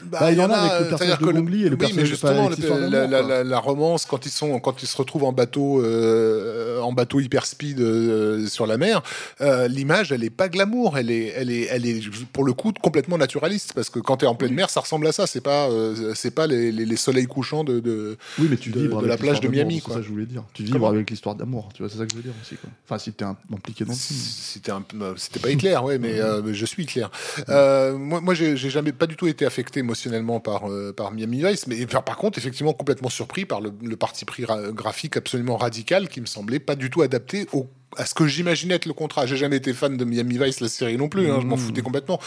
Bah, Bah, il y en a avec le c'est-à-dire personnage de et le oui, personnage mais justement, le- la, d'amour, la- quoi. la- la romance, quand ils, sont, quand ils se retrouvent en bateau, euh, en bateau hyper speed euh, sur la mer, euh, l'image, elle est pas glamour, elle est, elle, est, elle est, pour le coup, complètement naturaliste, parce que quand tu es en pleine mer, ça ressemble à ça, c'est pas, euh, c'est pas les, les- les soleils couchants de... de- Oui, mais tu de- vibres de la plage de Miami, quoi. Ça je voulais dire. Tu vibres avec l'histoire d'amour, tu vois, c'est ça que je veux dire aussi. Quoi. Enfin, si t'es un- impliqué dans le film. C'était c'était pas Hitler, ouais, mais euh, je suis Hitler. Euh, moi, moi, j'ai jamais, pas du tout été affecté émotionnellement par euh, par Miami Vice, mais par, contre, effectivement, complètement surpris par le, le parti pris ra- graphique absolument radical qui me semblait pas du tout adapté au à ce que j'imaginais être le contrat. J'ai jamais été fan de Miami Vice, la série non plus, hein, je m'en foutais complètement.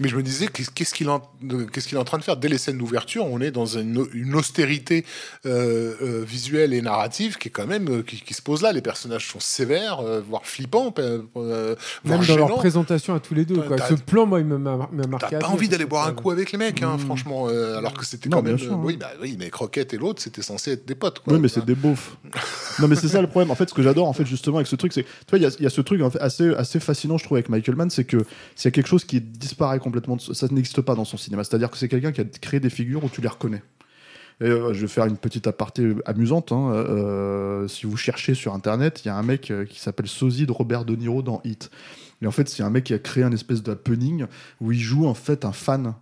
Mais je me disais, qu'est- qu'est-ce qu'il est, en- de- qu'est-ce qu'il est en train de faire? Dès les scènes d'ouverture, on est dans une, une austérité euh, euh, visuelle et narrative qui est quand même, euh, qui, qui se pose là. Les personnages sont sévères, euh, voire flippants, voire Même dans leur présentation à tous les deux. Quoi. Ce plan, moi, il m'a m'a marqué. T'as pas vie, envie en d'aller boire un coup avec les mecs, hein, Mm. franchement, euh, alors que c'était quand même. sûr, euh, hein. oui, bah oui, mais Croquette et l'autre, c'était censé être des potes. Quoi, Oui, mais c'est des beaufs. non, mais c'est ça le problème. En fait, ce que j'adore, en fait, justement, avec ce truc, c'est. Tu vois, il y a- ce truc assez, assez fascinant, je trouve, avec Michael Mann, c'est que a quelque chose qui disparaît complètement, de- ça n'existe pas dans son cinéma. C'est-à-dire que c'est quelqu'un qui a créé des figures où tu les reconnais. Et, euh, je vais faire une petite aparté amusante. hein. Euh, si vous cherchez sur Internet, il y a un mec euh, qui s'appelle Sosie de Robert De Niro dans Hit. Et en fait, c'est un mec qui a créé un espèce d'happening où il joue en fait un fan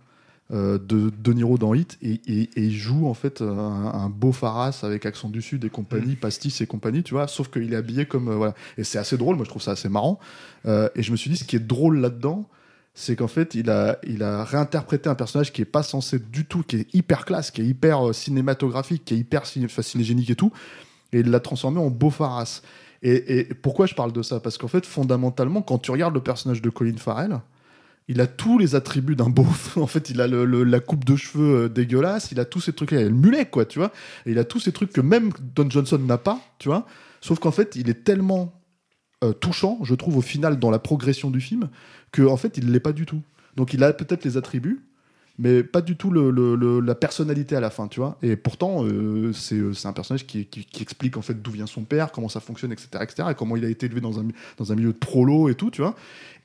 de De Niro dans Hit et, et- et il joue en fait un, un beau Faras avec accent du sud et compagnie, pastis et compagnie, tu vois, sauf qu'il est habillé comme euh, voilà. Et c'est assez drôle, moi je trouve ça assez marrant. Euh, et je me suis dit, ce qui est drôle là-dedans, c'est qu'en fait, il a, il a réinterprété un personnage qui est pas censé du tout, qui est hyper classe, qui est hyper euh, cinématographique, qui est hyper ciné- cinégénique et tout, et il l'a transformé en beau Faras. Et, et pourquoi je parle de ça? Parce qu'en fait, fondamentalement, quand tu regardes le personnage de Colin Farrell, il a tous les attributs d'un beauf. En fait, il a la coupe de cheveux euh, dégueulasse, il a tous ces trucs-là, il a le mulet, quoi, tu vois. Il a tous ces trucs que même Don Johnson n'a pas, tu vois. Sauf qu'en fait, il est tellement euh, touchant, je trouve, au final, dans la progression du film, que en fait, il l'est pas du tout. Donc, il a peut-être les attributs, mais pas du tout la personnalité à la fin, tu vois. Et pourtant, euh, c'est euh, un personnage qui, qui- explique en fait d'où vient son père, comment ça fonctionne, etc., etc., et comment il a été élevé dans un, dans un milieu de prolo et tout, tu vois.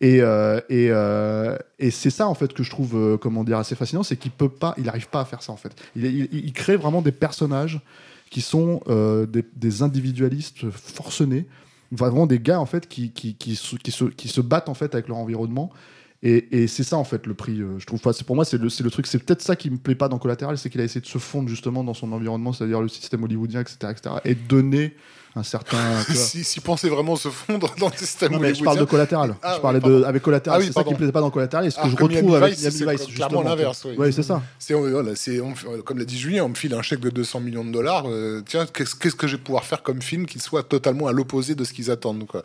Et, euh, euh, et c'est ça en fait que je trouve, comment dire, assez fascinant, c'est qu'il peut pas, il n'arrive pas à faire ça en fait. Il, crée vraiment des personnages qui sont des, des individualistes forcenés, vraiment des gars en fait qui, qui, qui, se, qui, se, qui se battent en fait avec leur environnement. Et, c'est ça en fait le prix, euh, je trouve. Enfin, pour moi c'est le, truc, c'est peut-être ça qui me plaît pas dans Collatéral, c'est qu'il a essayé de se fondre justement dans son environnement, c'est-à-dire le système hollywoodien, etc., etc., et donner un certain. Si, si pensait vraiment se fondre dans le système Non, mais je parle de collatéral. Ah, je parlais oui, de avec collatéral. Ah oui, c'est ça qui me plaisait pas dans collatéral. Et ce que Alors je retrouve Miami avec Vice, Miami c'est Vice, clairement justement. l'inverse, oui. Ouais, c'est ça. C'est, voilà, c'est, fait- comme l'a dit Julien, on me file un chèque de 200 millions de dollars. euh, tiens, qu'est-ce, que je vais pouvoir faire comme film qui soit totalement à l'opposé de ce qu'ils attendent quoi.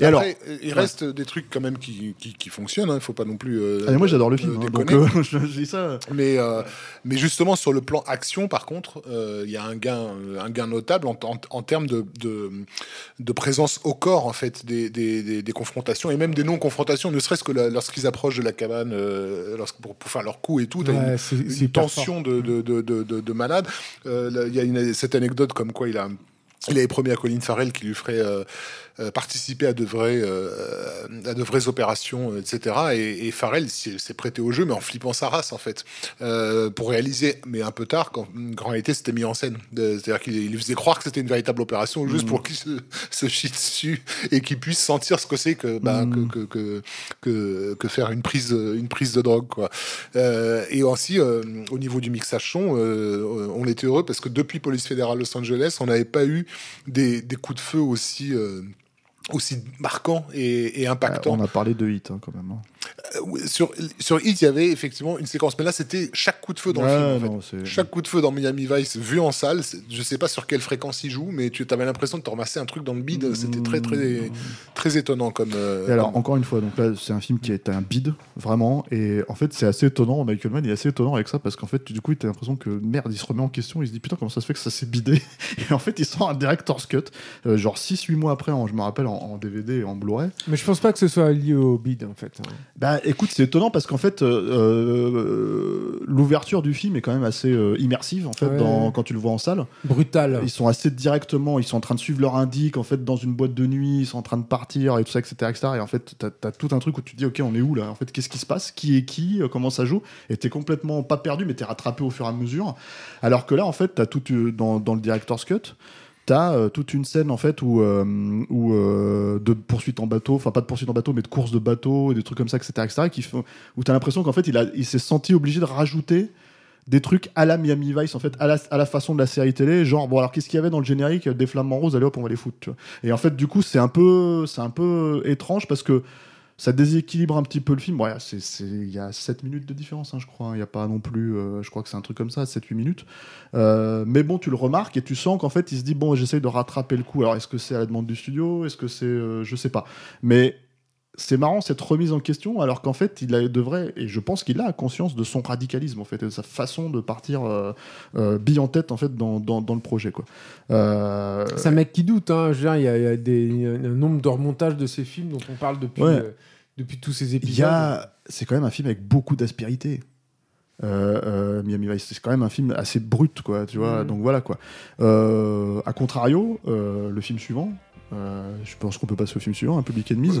Et alors euh, il reste des trucs quand même qui, qui, qui fonctionnent. Il faut pas non plus. euh, Ah, moi j'adore le euh, film, hein, donc déconner. euh, je, je dis ça. Mais, euh, mais justement, sur le plan action, par contre, euh, il y a un gain, euh, un gain notable en termes de, de, de présence au corps, en fait, des, des, des, des confrontations et même des non-confrontations, ne serait-ce que lorsqu'ils approchent de la cabane, euh, lorsque, pour, pour faire leur coup et tout. Ouais, une- c'est- une tension de, de, de, de, de- de malade. Euh, Il y a une, cette anecdote comme quoi il a. Il avait promis à Colin Farrell qu'il lui ferait euh, euh, participer à de vraies, euh, à de vraies opérations, euh, etc. Et, et Farrell s'est prêté au jeu, mais en flippant sa race en fait, euh, pour réaliser, mais un peu tard, quand, quand en réalité c'était mis en scène. C'est-à-dire qu'il il faisait croire que c'était une véritable opération, juste pour qu'il se, se chie dessus et qu'il puisse sentir ce que c'est que, bah, que, que, que, que, que faire une prise, une prise de drogue, quoi. Euh, et aussi, euh, au niveau du mixage son, euh, on était heureux parce que depuis Police fédérale Los Angeles, on n'avait pas eu des, des coups de feu aussi, euh, aussi marquants et, et impactants. on a parlé de hit hein, quand même. hein. Euh, sur, sur Hit, il y avait effectivement une séquence, mais là, c'était chaque coup de feu dans le film. en fait. Chaque coup de feu dans Miami Vice vu en salle, je sais pas sur quelle fréquence il joue, mais tu avais l'impression de te ramasser un truc dans le bide. C'était très, très, très étonnant comme. euh, Et alors, comme- encore une fois, donc là, c'est un film qui est un bide, vraiment. Et en fait, c'est assez étonnant. Michael Mann est assez étonnant avec ça parce qu'en fait, du coup, tu as l'impression que merde, il se remet en question. Il se dit putain, comment ça se fait que ça s'est bidé? Et en fait, il sort un director's cut, euh, genre 6-8 mois après, en- je me rappelle, en, en DVD et en Blu-ray. Mais je pense pas que ce soit lié au bid en fait. hein. Bah écoute, c'est étonnant parce qu'en fait, euh, euh, l'ouverture du film est quand même assez euh, immersive en fait Ouais. dans- quand tu le vois en salle. Brutal. Ils sont assez directement, ils sont en train de suivre leur indique en fait dans une boîte de nuit, ils sont en train de partir et tout ça, etc. etc. et en fait, t'as as tout un truc où tu te dis, ok, on est où là? En fait, qu'est-ce qui se passe? Qui est qui? Comment ça joue? Et t'es complètement pas perdu, mais t'es rattrapé au fur et à mesure. Alors que là, en fait, t'as tout euh, dans, dans le director's cut. T'as euh, toute une scène en fait où, euh, euh, de poursuite en bateau, enfin pas de poursuite en bateau, mais de course de bateau et des trucs comme ça, etc., etc. Qui font, où t'as l'impression qu'en fait il, s'est senti obligé de rajouter des trucs à la Miami Vice en fait à la, façon de la série télé genre bon alors qu'est-ce qu'il y avait dans le générique des flamants roses? Allez hop on va les foutre et en fait du coup c'est un peu c'est un peu étrange parce que ça déséquilibre un petit peu le film. Ouais, il y a 7 minutes de différence, hein, je crois. Il n'y a pas non plus, euh, je crois que c'est un truc comme ça, 7-8 minutes. Euh, mais bon, tu le remarques et tu sens qu'en fait, il se dit, bon, j'essaye de rattraper le coup. Alors, est-ce que c'est à la demande du studio? Est-ce que c'est. euh, je sais pas. Mais c'est marrant cette remise en question, alors qu'en fait, il a, devrait, et je pense qu'il a conscience de son radicalisme, en fait, et de sa façon de partir euh, euh, bille en tête, en fait, dans, dans, dans le projet, quoi. Euh, C'est un mec qui doute. Hein. Je veux dire, il y a, il y a des, il y a un nombre de remontages de ces films dont on parle depuis, Ouais. euh, depuis tous ces Il épisodes. y a, c'est quand même un film avec beaucoup d'aspérité. Euh, euh, Miami Vice, c'est quand même un film assez brut, quoi, tu vois. Donc voilà, quoi. Euh, a contrario, euh, le film suivant, euh, je pense qu'on peut passer au film suivant, un Public Enemies.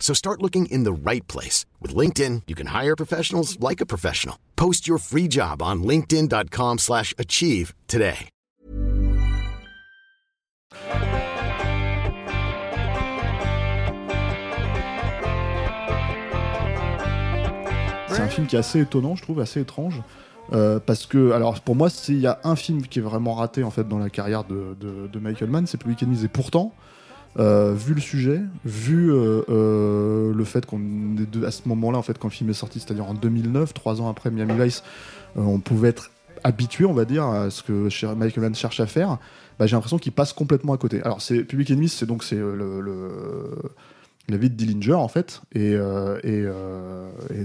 So start looking in the right place. With LinkedIn, you can hire professionals like a professional. Post your free job on linkedin.com slash achieve today. C'est un film qui est assez étonnant, je trouve, assez étrange. Euh, parce que, alors pour moi, s'il y a un film qui est vraiment raté dans la carrière de Michael Mann, c'est Public Enemies. Et pourtant, euh, vu le sujet, vu euh, euh, le fait qu'on à ce moment-là, en fait, quand le film est sorti, c'est-à-dire en 2009, trois ans après Miami Vice, on pouvait être habitué, on va dire, à ce que Michael Mann cherche à faire. Bah, j'ai l'impression qu'il passe complètement à côté. Alors, c'est Public Enemies, c'est donc c'est la vie de Dillinger en fait, et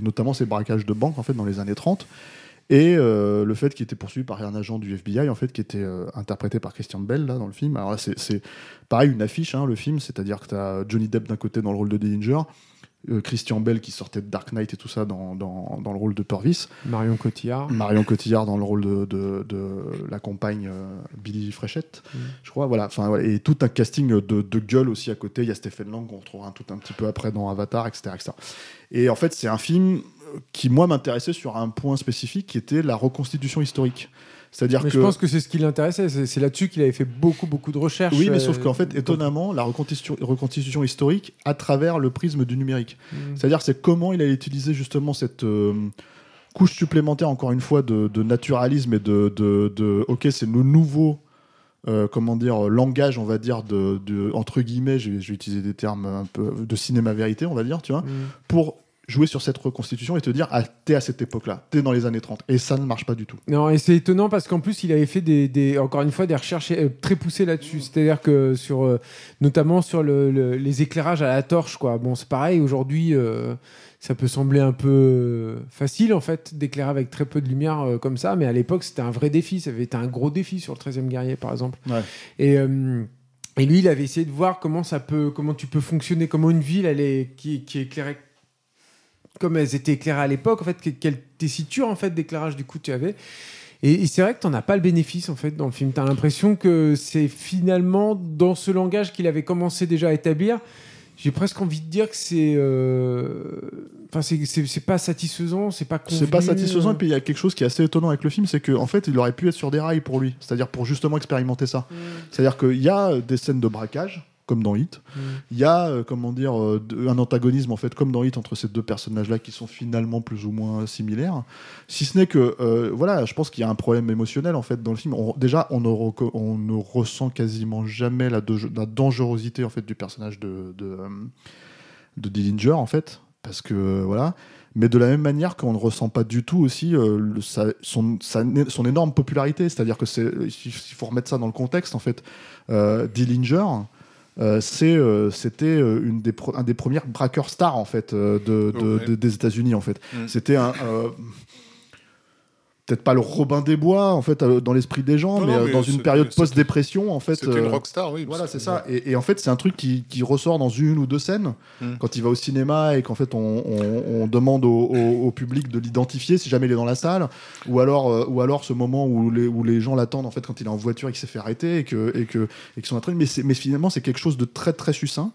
notamment ses braquages de banque en fait dans les années 30. Et euh, le fait qu'il était poursuivi par un agent du FBI, en fait, qui était euh, interprété par Christian Bell là, dans le film. Alors là, c'est- pareil, une affiche, hein, le film, c'est-à-dire que tu as Johnny Depp d'un côté dans le rôle de Dillinger, euh, Christian Bell qui sortait de Dark Knight et tout ça dans, dans, dans le rôle de Purvis, Marion Cotillard. Marion Cotillard dans le rôle de, de, de la compagne Billy Fréchette, Mm. je crois. Voilà. Enfin, ouais, et tout un casting de, de gueule aussi à côté. Il y a Stephen Lang qu'on retrouvera un tout un petit peu après dans Avatar, etc. etc. Et en fait, c'est un film qui, moi, m'intéressait sur un point spécifique qui était la reconstitution historique. C'est-à-dire que. je pense que c'est ce qui l'intéressait. C'est là-dessus qu'il avait fait beaucoup, beaucoup de recherches. Oui, mais euh, sauf qu'en fait, étonnamment, la reconstitution, reconstitution historique à travers le prisme du numérique. Mm. C'est-à-dire, c'est comment il a utilisé justement cette euh, couche supplémentaire, encore une fois, de, de naturalisme et de, de, de- ok, c'est le nouveau, euh, comment dire, langage, on va dire, de, de- entre guillemets, je vais, utiliser des termes un peu de cinéma vérité, on va dire, tu vois, Mm. pour jouer sur cette reconstitution et te dire, ah, t'es à cette époque-là, t'es dans les années 30. Et ça ne marche pas du tout. Non, et c'est étonnant parce qu'en plus, il avait fait des, des- encore une fois des recherches euh, très poussées là-dessus. C'est-à-dire que sur, euh, notamment sur le- le- les éclairages à la torche, quoi. Bon, c'est pareil. Aujourd'hui, euh, ça peut sembler un peu facile en fait d'éclairer avec très peu de lumière euh, comme ça, mais à l'époque, c'était un vrai défi. Ça avait été un gros défi sur le 13e guerrier, par exemple. Ouais. Et euh, et lui, il avait essayé de voir comment ça peut, comment tu peux fonctionner, comment une ville, elle est, qui, qui est éclairée comme elles étaient éclairées à l'époque, en fait, que- quelle tessiture en fait d'éclairage du coup tu avais. Et, c'est vrai que tu n'en as pas le bénéfice en fait dans le film. Tu as l'impression que c'est finalement dans ce langage qu'il avait commencé déjà à établir. J'ai presque envie de dire que c'est, euh, enfin c'est, pas satisfaisant, c'est pas. C'est pas satisfaisant. euh. Et puis il y a quelque chose qui est assez étonnant avec le film, c'est qu'en fait, il aurait pu être sur des rails pour lui. C'est-à-dire pour justement expérimenter ça. C'est-à-dire qu'il y a des scènes de braquage, comme dans Hit. Mm. Il y a, euh, comment dire, euh, un antagonisme, en fait, comme dans Hit, entre ces deux personnages-là qui sont finalement plus ou moins similaires. Si ce n'est que, euh, voilà, je pense qu'il y a un problème émotionnel, en fait, dans le film. On- déjà, on ne, reco- on ne ressent quasiment jamais la, de- la dangerosité, en fait, du personnage de, de, de Dillinger, en fait. Parce que, voilà. Mais de la même manière qu'on ne ressent pas du tout aussi le- sa- son, sa- son énorme popularité. C'est-à-dire que c'est, il faut remettre ça dans le contexte, en fait. Dillinger, euh, c'est, euh, c'était euh, une des un des premiers braqueurs stars en fait euh, de, de- Ouais. de- des États-Unis en fait. Mm. C'était un euh, peut-être pas le Robin des Bois en fait euh, dans l'esprit des gens, Non, mais, non, euh, mais dans une période post-dépression en fait. C'était une euh, rockstar, oui. voilà, c'est ça. Et, et en fait, c'est un truc qui, qui ressort dans une ou deux scènes Mm. quand il va au cinéma et qu'en fait on, on- on demande au, au- au public de l'identifier si jamais il est dans la salle, ou alors, euh, ou alors ce moment où les, où les gens l'attendent en fait quand il est en voiture et qu'il s'est fait arrêter et que et que et qu'ils sont en train. Mais, finalement, c'est quelque chose de très très succinct.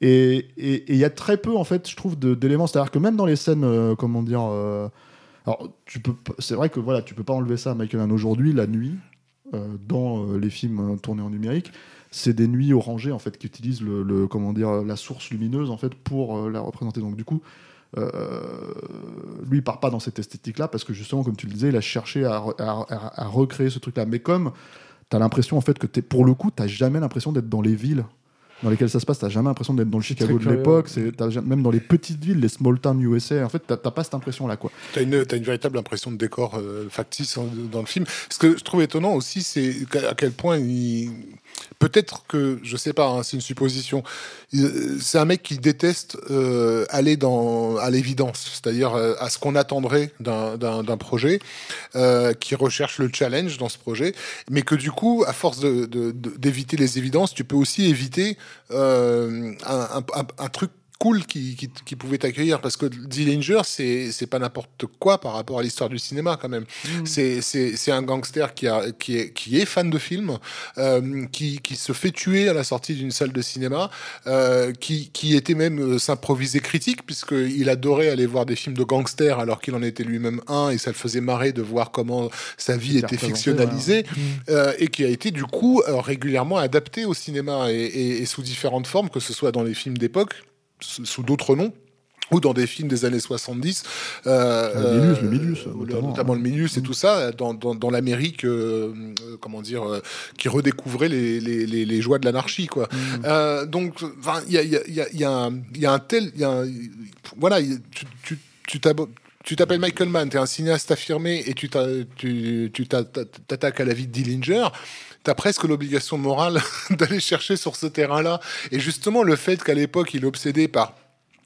Et il y a très peu en fait, je trouve, d'éléments. C'est-à-dire que même dans les scènes, euh, comment dire. euh, alors, tu peux, c'est vrai que voilà, tu peux pas enlever ça à Michael Mann aujourd'hui, la nuit, euh, dans euh, les films euh, tournés en numérique, c'est des nuits orangées en fait qui utilisent le, comment dire la source lumineuse en fait pour la représenter. Donc du coup, lui il part pas dans cette esthétique là parce que justement comme tu le disais, il a cherché à, re- à- à- à recréer ce truc là. Mais comme tu as l'impression en fait que pour le coup, t'as jamais l'impression d'être dans les villes dans lesquelles ça se passe, t'as jamais l'impression d'être dans le Chicago de l'époque, même dans les petites villes, les small town USA, en fait, t'as, pas cette impression-là, quoi. T'as une, t'as une véritable impression de décor euh, factice en- dans le film. Ce que je trouve étonnant aussi, c'est à quel point il... Peut-être que, je sais pas, hein, c'est une supposition, c'est un mec qui déteste euh, aller dans, à l'évidence, c'est-à-dire euh, à ce qu'on attendrait d'un, projet, euh, qui recherche le challenge dans ce projet, mais que du coup, à force de, de- de- d'éviter les évidences, tu peux aussi éviter euh, un- un- un truc cool qui, qui, qui pouvait t'accueillir parce que Dillinger c'est c'est pas n'importe quoi par rapport à l'histoire du cinéma quand même. C'est c'est un gangster qui a qui est qui est fan de films euh, qui qui se fait tuer à la sortie d'une salle de cinéma euh, qui qui était même euh, s'improviser critique puisque il adorait aller voir des films de gangsters alors qu'il en était lui-même un et ça le faisait marrer de voir comment sa vie était fictionnalisée euh, et qui a été du coup régulièrement adapté au cinéma et, et- et sous différentes formes, que ce soit dans les films d'époque, sous d'autres noms ou dans des films des années 70. Le Milius, le Milius, euh, notamment. notamment le Milius et tout ça, dans, dans, dans l'Amérique, euh, euh, comment dire, euh, qui redécouvrait les, les, les, les joies de l'anarchie, quoi. Mm. Euh, donc, il y a, y, a, y, a, y, a y a un tel, y a un- voilà, il- tu, tu, tu tu t'appelles Michael Mann, tu es un cinéaste affirmé et tu t'a- tu tu t'a- t'a- t'attaques à la vie de Dillinger. T'as presque l'obligation morale d'aller chercher sur ce terrain-là. Et justement, le fait qu'à l'époque, il est obsédé par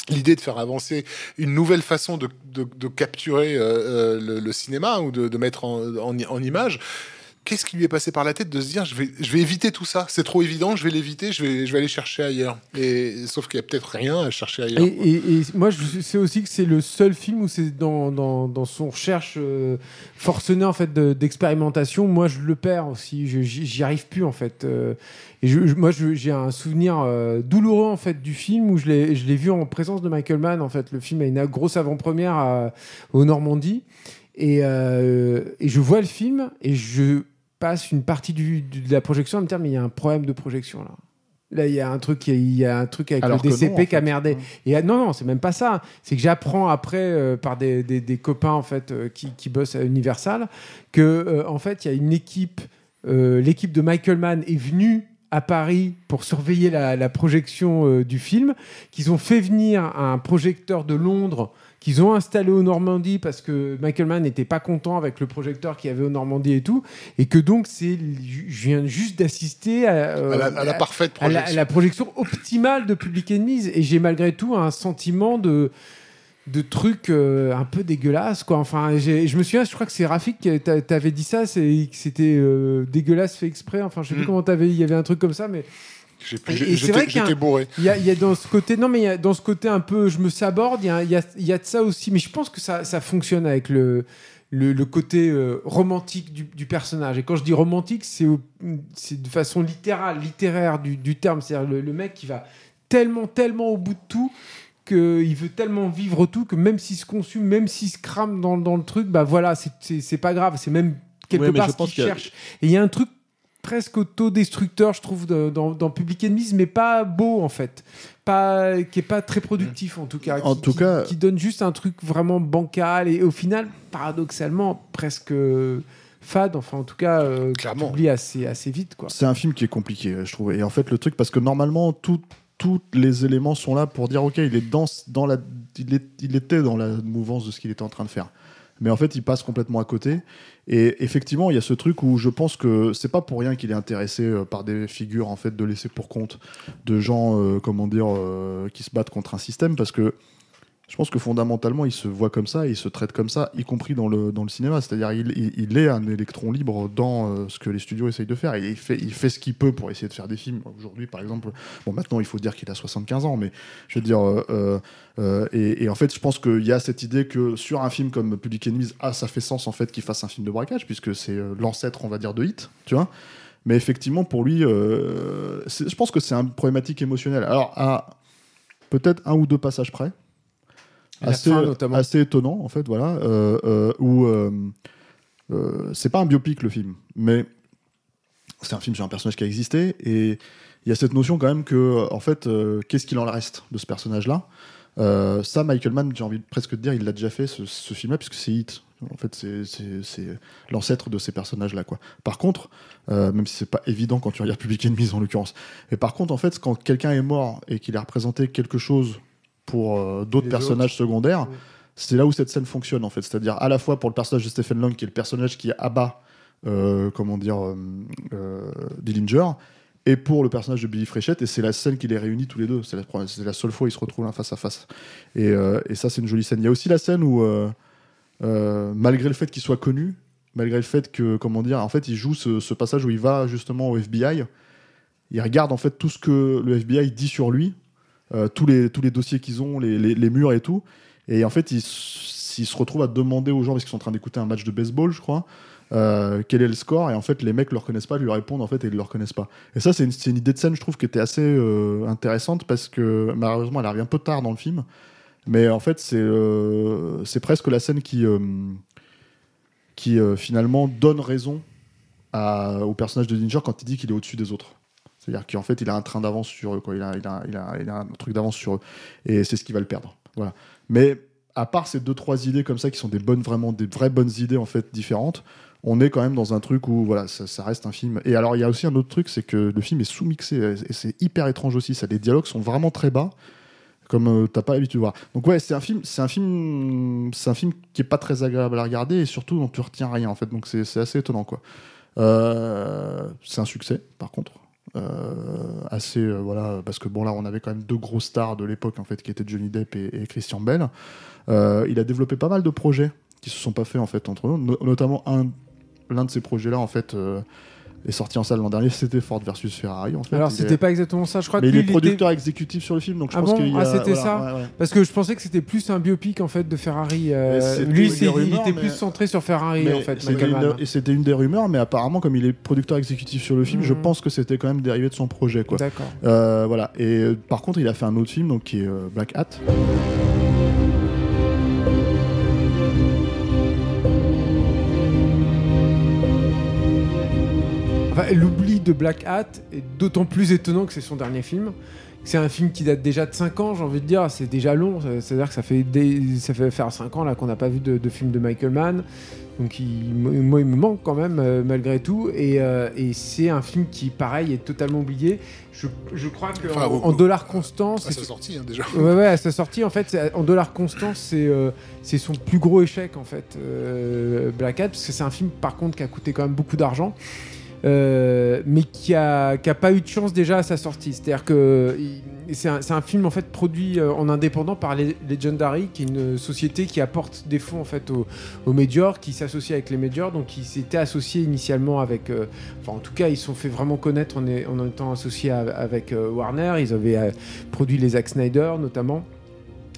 l'idée de faire avancer une nouvelle façon de, capturer euh, euh, le, cinéma ou de, mettre en, en image. Qu'est-ce qui lui est passé par la tête de se dire je vais, je vais éviter tout ça C'est trop évident, je vais l'éviter, je vais, je vais aller chercher ailleurs. Et sauf qu'il y a peut-être rien à chercher ailleurs. Et, et- et moi, je sais aussi que c'est le seul film où c'est dans, dans, dans son recherche euh, forcenée en fait de- d'expérimentation. moi, je le perds aussi. Je- J'y arrive plus en fait. Euh, et je, je- moi, j'ai un souvenir euh, douloureux en fait du film où je l'ai je l'ai vu en présence de Michael Mann. En fait, le film a une grosse avant-première au Normandie. Et, et je vois le film et je passe une partie du, de la projection à me dire mais il y a un problème de projection là. Là, il y a un truc, il y a un truc avec Alors le non, DCP qui a fait. merdé. Et euh, non, non, c'est même pas ça. C'est que j'apprends après euh, par des, des- des copains en fait euh, qui, qui bossent à Universal que euh, en fait il y a une équipe, l'équipe de Michael Mann est venue à Paris pour surveiller la, la projection du film, qu'ils ont fait venir un projecteur de Londres qu'ils ont installé au Normandie parce que Michael Mann n'était pas content avec le projecteur qu'il y avait au Normandie et tout, et que donc c'est, je viens juste d'assister à, euh, à, la, à la parfaite à la, projection. à la projection optimale de Public Enemies et j'ai malgré tout un sentiment de de trucs euh, un peu dégueulasses quoi enfin je me souviens je crois que c'est Rafik qui t'a- t'avait dit ça c'est c'était euh, dégueulasse fait exprès enfin je sais plus Mm. comment t'avais il y avait un truc comme ça mais J'étais qu'il y a un- j'étais bourré. il y a, il y a dans ce côté, non mais il y a dans ce côté un peu, je me saborde, il y a, il y a, il y a de ça aussi, mais je pense que ça, ça fonctionne avec le, le, le côté euh, romantique du, du personnage. Et quand je dis romantique, c'est de façon littérale, littéraire du, du terme, c'est-à-dire le, le mec qui va tellement, tellement au bout de tout qu'il veut tellement vivre tout que même s'il se consume, même s'il se crame dans, dans le truc, bah voilà, c'est- pas grave, c'est même quelque Ouais, part ce qu'il a- cherche. Et il y a un truc presque autodestructeur, je trouve, dans, dans Public Enemies, mais pas beau en fait, pas qui est pas très productif en tout cas, En qui, tout qui- cas- qui donne juste un truc vraiment bancal et au final, paradoxalement, presque fade. Enfin, en tout cas, euh, Clairement. assez assez vite quoi. C'est un film qui est compliqué, je trouve. Et en fait, le truc, parce que normalement, tout- tous les éléments sont là pour dire, ok, il est dans, dans la, il, est- il était dans la mouvance de ce qu'il était en train de faire. Mais en fait, il passe complètement à côté. Et effectivement, il y a ce truc où je pense que c'est pas pour rien qu'il est intéressé euh, par des figures en fait de laisser pour compte de gens, euh, comment dire, euh, qui se battent contre un système, parce que je pense que fondamentalement, il se voit comme ça, il se traite comme ça, y compris dans le, dans le cinéma. C'est-à-dire, il, il, est un électron libre dans euh, ce que les studios essayent de faire. Il fait, il fait ce qu'il peut pour essayer de faire des films. Aujourd'hui, par exemple, bon, maintenant, il faut dire qu'il a 75 ans, mais je veux dire, euh, euh, et, en fait, je pense qu'il y a cette idée que sur un film comme Public Enemies, ah, ça fait sens en fait qu'il fasse un film de braquage, puisque c'est l'ancêtre, on va dire, de Hit, tu vois. Mais effectivement, pour lui, je pense que c'est une problématique émotionnelle. Alors, à peut-être un ou deux passages près, assez, étonnant, en fait, voilà, euh, euh, où euh, c'est pas un biopic le film, mais c'est un film sur un personnage qui a existé et il y a cette notion quand même que, en fait, qu'est-ce qu'il en reste de ce personnage-là? Euh, Ça, Michael Mann, j'ai envie de presque de dire, il l'a déjà fait ce, ce film-là, puisque c'est Hit. En fait, c'est- l'ancêtre de ces personnages-là, quoi. Par contre, euh, même si c'est pas évident quand tu regardes Public Enemies en l'occurrence, mais par contre, en fait, quand quelqu'un est mort et qu'il a représenté quelque chose pour euh, d'autres personnages secondaires, Ouais. c'est là où cette scène fonctionne en fait. C'est-à-dire à la fois pour le personnage de Stephen Lang, qui est le personnage qui abat, euh, comment dire, euh, euh, Dillinger, et pour le personnage de Billy Fréchette, et c'est la scène qui les réunit tous les deux. C'est la, seule fois où ils se retrouvent là face à face. Et, et ça, c'est une jolie scène. Il y a aussi la scène où, malgré le fait qu'il soit connu, malgré le fait que, comment dire, en fait, il joue ce, ce passage où il va justement au FBI. Il regarde en fait tout ce que le FBI dit sur lui, euh, tous, les, tous les dossiers qu'ils ont, les, les- murs et tout. Et en fait, il, s- il se retrouve à demander aux gens, parce qu'ils sont en train d'écouter un match de baseball, je crois, euh, quel est le score. Et en fait, les mecs ne le reconnaissent pas, lui répondent en fait, et ils ne le reconnaissent pas. Et ça, c'est une, une idée de scène, je trouve, qui était assez euh, intéressante, parce que malheureusement, elle arrive un peu tard dans le film. Mais en fait, c'est presque la scène qui, qui finalement donne raison à- au personnage de Ninja quand il dit qu'il est au-dessus des autres. C'est-à-dire qu'en fait, il a un train d'avance sur eux, quoi. Il a, il a, il a, un truc d'avance sur eux. Et c'est ce qui va le perdre. Voilà. Mais à part ces deux trois idées comme ça qui sont des bonnes vraiment des vraies bonnes idées en fait différentes, on est quand même dans un truc où voilà ça, reste un film. Et alors il y a aussi un autre truc, c'est que le film est sous-mixé et c'est hyper étrange aussi. Ça, les dialogues sont vraiment très bas comme euh, t'as pas l'habitude de voir. Donc ouais, c'est un film, c'est un film, c'est un film qui est pas très agréable à regarder et surtout dont tu retiens rien en fait. Donc c'est c'est assez étonnant quoi. Euh, c'est un succès par contre. Euh, assez euh, voilà parce que bon là on avait quand même deux gros stars de l'époque en fait qui étaient Johnny Depp et, Christian Bell. Euh, il a développé pas mal de projets qui se sont pas faits en fait entre eux, No- notamment un l'un de ces projets là en fait est sorti en salle l'an dernier, c'était Ford versus Ferrari en fait. Alors Il est- c'était pas exactement ça, je crois mais que il est était- producteur exécutif sur le film, donc je Ah pense bon qu'il. Ah, c'était voilà, ça ouais, ouais. Parce que je pensais que c'était plus un biopic en fait de Ferrari. euh, c'était lui, il rumeurs, était mais- plus centré sur Ferrari Mais en fait. c'était une- et c'était une des rumeurs, mais apparemment, comme il est producteur exécutif sur le film, je Mhm. pense que c'était quand même dérivé de son projet. Quoi. D'accord. Euh, voilà. Et euh, par contre, il a fait un autre film donc, qui est euh, Black Hat. Enfin, l'oubli de Black Hat est d'autant plus étonnant que c'est son dernier film. C'est un film qui date déjà de 5 ans, j'ai envie de dire. C'est déjà long. C'est-à-dire que ça fait, des- ça fait faire 5 ans là qu'on n'a pas vu de, de film de Michael Mann. Donc il- moi, il me manque quand même, euh, malgré tout. Et, euh, et c'est un film qui, pareil, est totalement oublié. Je, je crois qu'en Enfin, au- en dollars constants, À sa sortie, hein, déjà. Ouais, ouais, à sa sortie, en fait, en dollars constants, c'est euh, c'est son plus gros échec, en fait, Black Hat, parce que c'est un film, par contre, qui a coûté quand même beaucoup d'argent, euh, mais qui a, qui a pas eu de chance déjà à sa sortie. C'est-à-dire que c'est un, film, en fait, produit euh, en indépendant par Le- Legendary, qui est une société qui apporte des fonds, en fait, aux, aux majors, qui s'associe avec les majors, donc ils s'étaient associés initialement avec... euh, enfin, en tout cas, ils se sont fait vraiment connaître en, en étant associés avec Warner. Ils avaient produit les Zack Snyder notamment.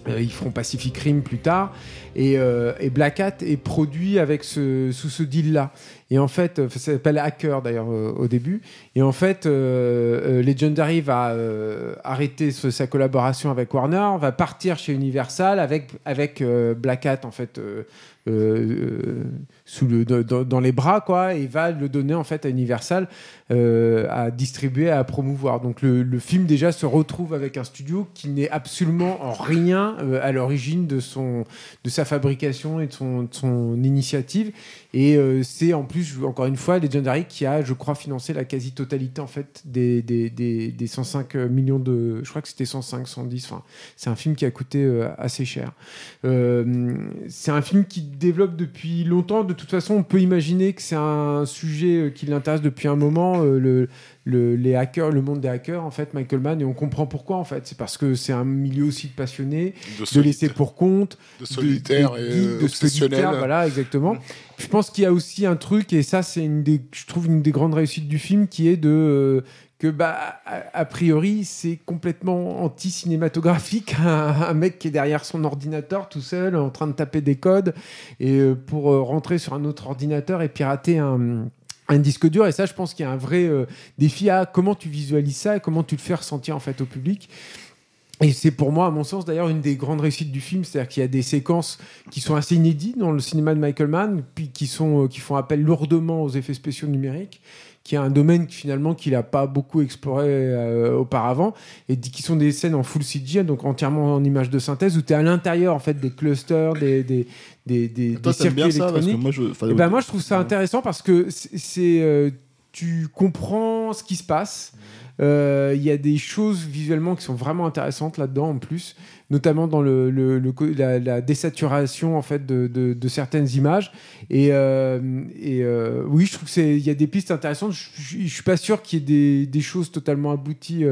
Euh, ils feront Pacific Rim plus tard. Et, euh, et Black Hat est produit avec sous ce deal-là. Et en fait, euh, ça s'appelle Hacker d'ailleurs au début. Et en fait, euh, Legendary va arrêter sa collaboration avec Warner, va partir chez Universal avec, avec Black Hat en fait. Euh, euh, dans, les bras et va le donner en fait à Universal euh, à distribuer à promouvoir. Donc le, film déjà se retrouve avec un studio qui n'est absolument en rien à l'origine de sa fabrication et de son initiative et euh, c'est en plus encore une fois Legendary qui a je crois financé la quasi-totalité en fait des, des, des, des 105 millions de je crois que c'était 105 110 enfin c'est un film qui a coûté euh, assez cher euh, c'est un film qui développe depuis longtemps. De toute façon, on peut imaginer que c'est un sujet qui l'intéresse depuis un moment, le- les hackers, le monde des hackers, en fait, Michael Mann, et on comprend pourquoi, en fait. C'est parce que c'est un milieu aussi de passionnés, De, de laisser pour compte, de solitaire de, et de euh, de solitaire, voilà, exactement. Je pense qu'il y a aussi un truc, et ça, c'est une des, je trouve une des grandes réussites du film, qui est de euh, que bah a, a priori c'est complètement anti-cinématographique un, un mec qui est derrière son ordinateur tout seul en train de taper des codes et euh, pour euh, rentrer sur un autre ordinateur et pirater un un disque dur. Et ça je pense qu'il y a un vrai euh, défi à comment tu visualises ça et comment tu le fais ressentir en fait au public. Et c'est pour moi, à mon sens, d'ailleurs, une des grandes réussites du film, c'est-à-dire qu'il y a des séquences qui sont assez inédites dans le cinéma de Michael Mann, puis qui, sont, euh, qui font appel lourdement aux effets spéciaux numériques, qui est un domaine finalement qu'il n'a pas beaucoup exploré euh, auparavant, et qui sont des scènes en full CGI, donc entièrement en images de synthèse, où tu es à l'intérieur en fait des clusters, des, des, des, des, Toi, des t'aimes bien circuits ça parce que électroniques. moi, je. enfin, Eh ben, moi, je trouve ça intéressant parce que c'est- c'est euh, tu comprends ce qui se passe. Euh, Il y a des choses visuellement qui sont vraiment intéressantes là-dedans en plus, notamment dans la, désaturation en fait de, certaines images. Et, euh, euh, oui, je trouve que c'est il y a des pistes intéressantes. Je, je suis pas sûr qu'il y ait des, choses totalement abouties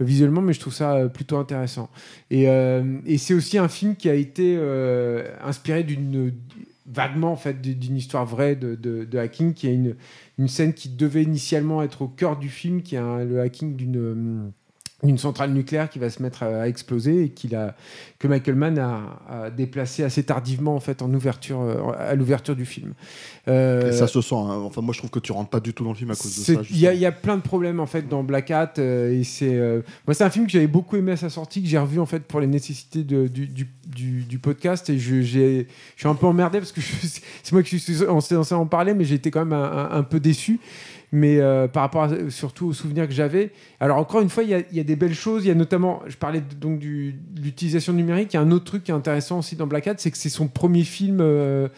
visuellement, mais je trouve ça plutôt intéressant. Et, c'est aussi un film qui a été inspiré d'une vaguement en fait d'une histoire vraie de, hacking qui est une, scène qui devait initialement être au cœur du film qui est le hacking d'une hum, d'une centrale nucléaire qui va se mettre à, à exploser et qu'il a que Michael Mann a, a déplacé assez tardivement en fait en ouverture euh, à l'ouverture du film. Euh, Et ça se sent. hein. Enfin, moi, je trouve que tu rentres pas du tout dans le film à cause de ça. Il y, a- y plein de problèmes en fait dans Black Hat euh, et c'est euh, moi c'est un film que j'avais beaucoup aimé à sa sortie que j'ai revu en fait pour les nécessités de- du, du, du- du podcast et je, j'ai- je suis un peu emmerdé parce que je- c'est moi qui suis censé en parler mais j'ai été quand même un, un- un peu déçu mais euh, par rapport à- surtout aux souvenirs que j'avais. Alors encore une fois, il y, y a des belles choses. Il y a notamment, je parlais de- donc de l'utilisation numérique. Il y a un autre truc qui est intéressant aussi dans Black Hat, c'est que c'est son premier film euh,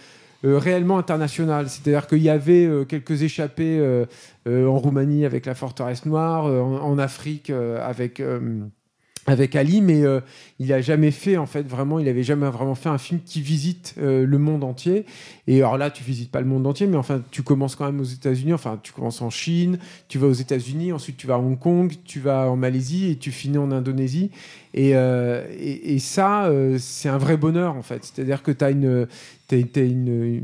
euh, réellement international. C'est-à-dire qu'il y avait euh, quelques échappées euh, euh, en Roumanie avec la forteresse noire, euh, en, en Afrique avec avec Ali, mais euh, il a jamais fait en fait vraiment, il avait jamais vraiment fait un film qui visite euh, le monde entier. Et alors là, tu visites pas le monde entier, mais enfin, tu commences quand même aux États-Unis. Enfin, tu commences en Chine, tu vas aux États-Unis, ensuite tu vas à Hong Kong, tu vas en Malaisie et tu finis en Indonésie. Et, euh, et, ça, c'est un vrai bonheur en fait. C'est-à-dire que tu as une, une,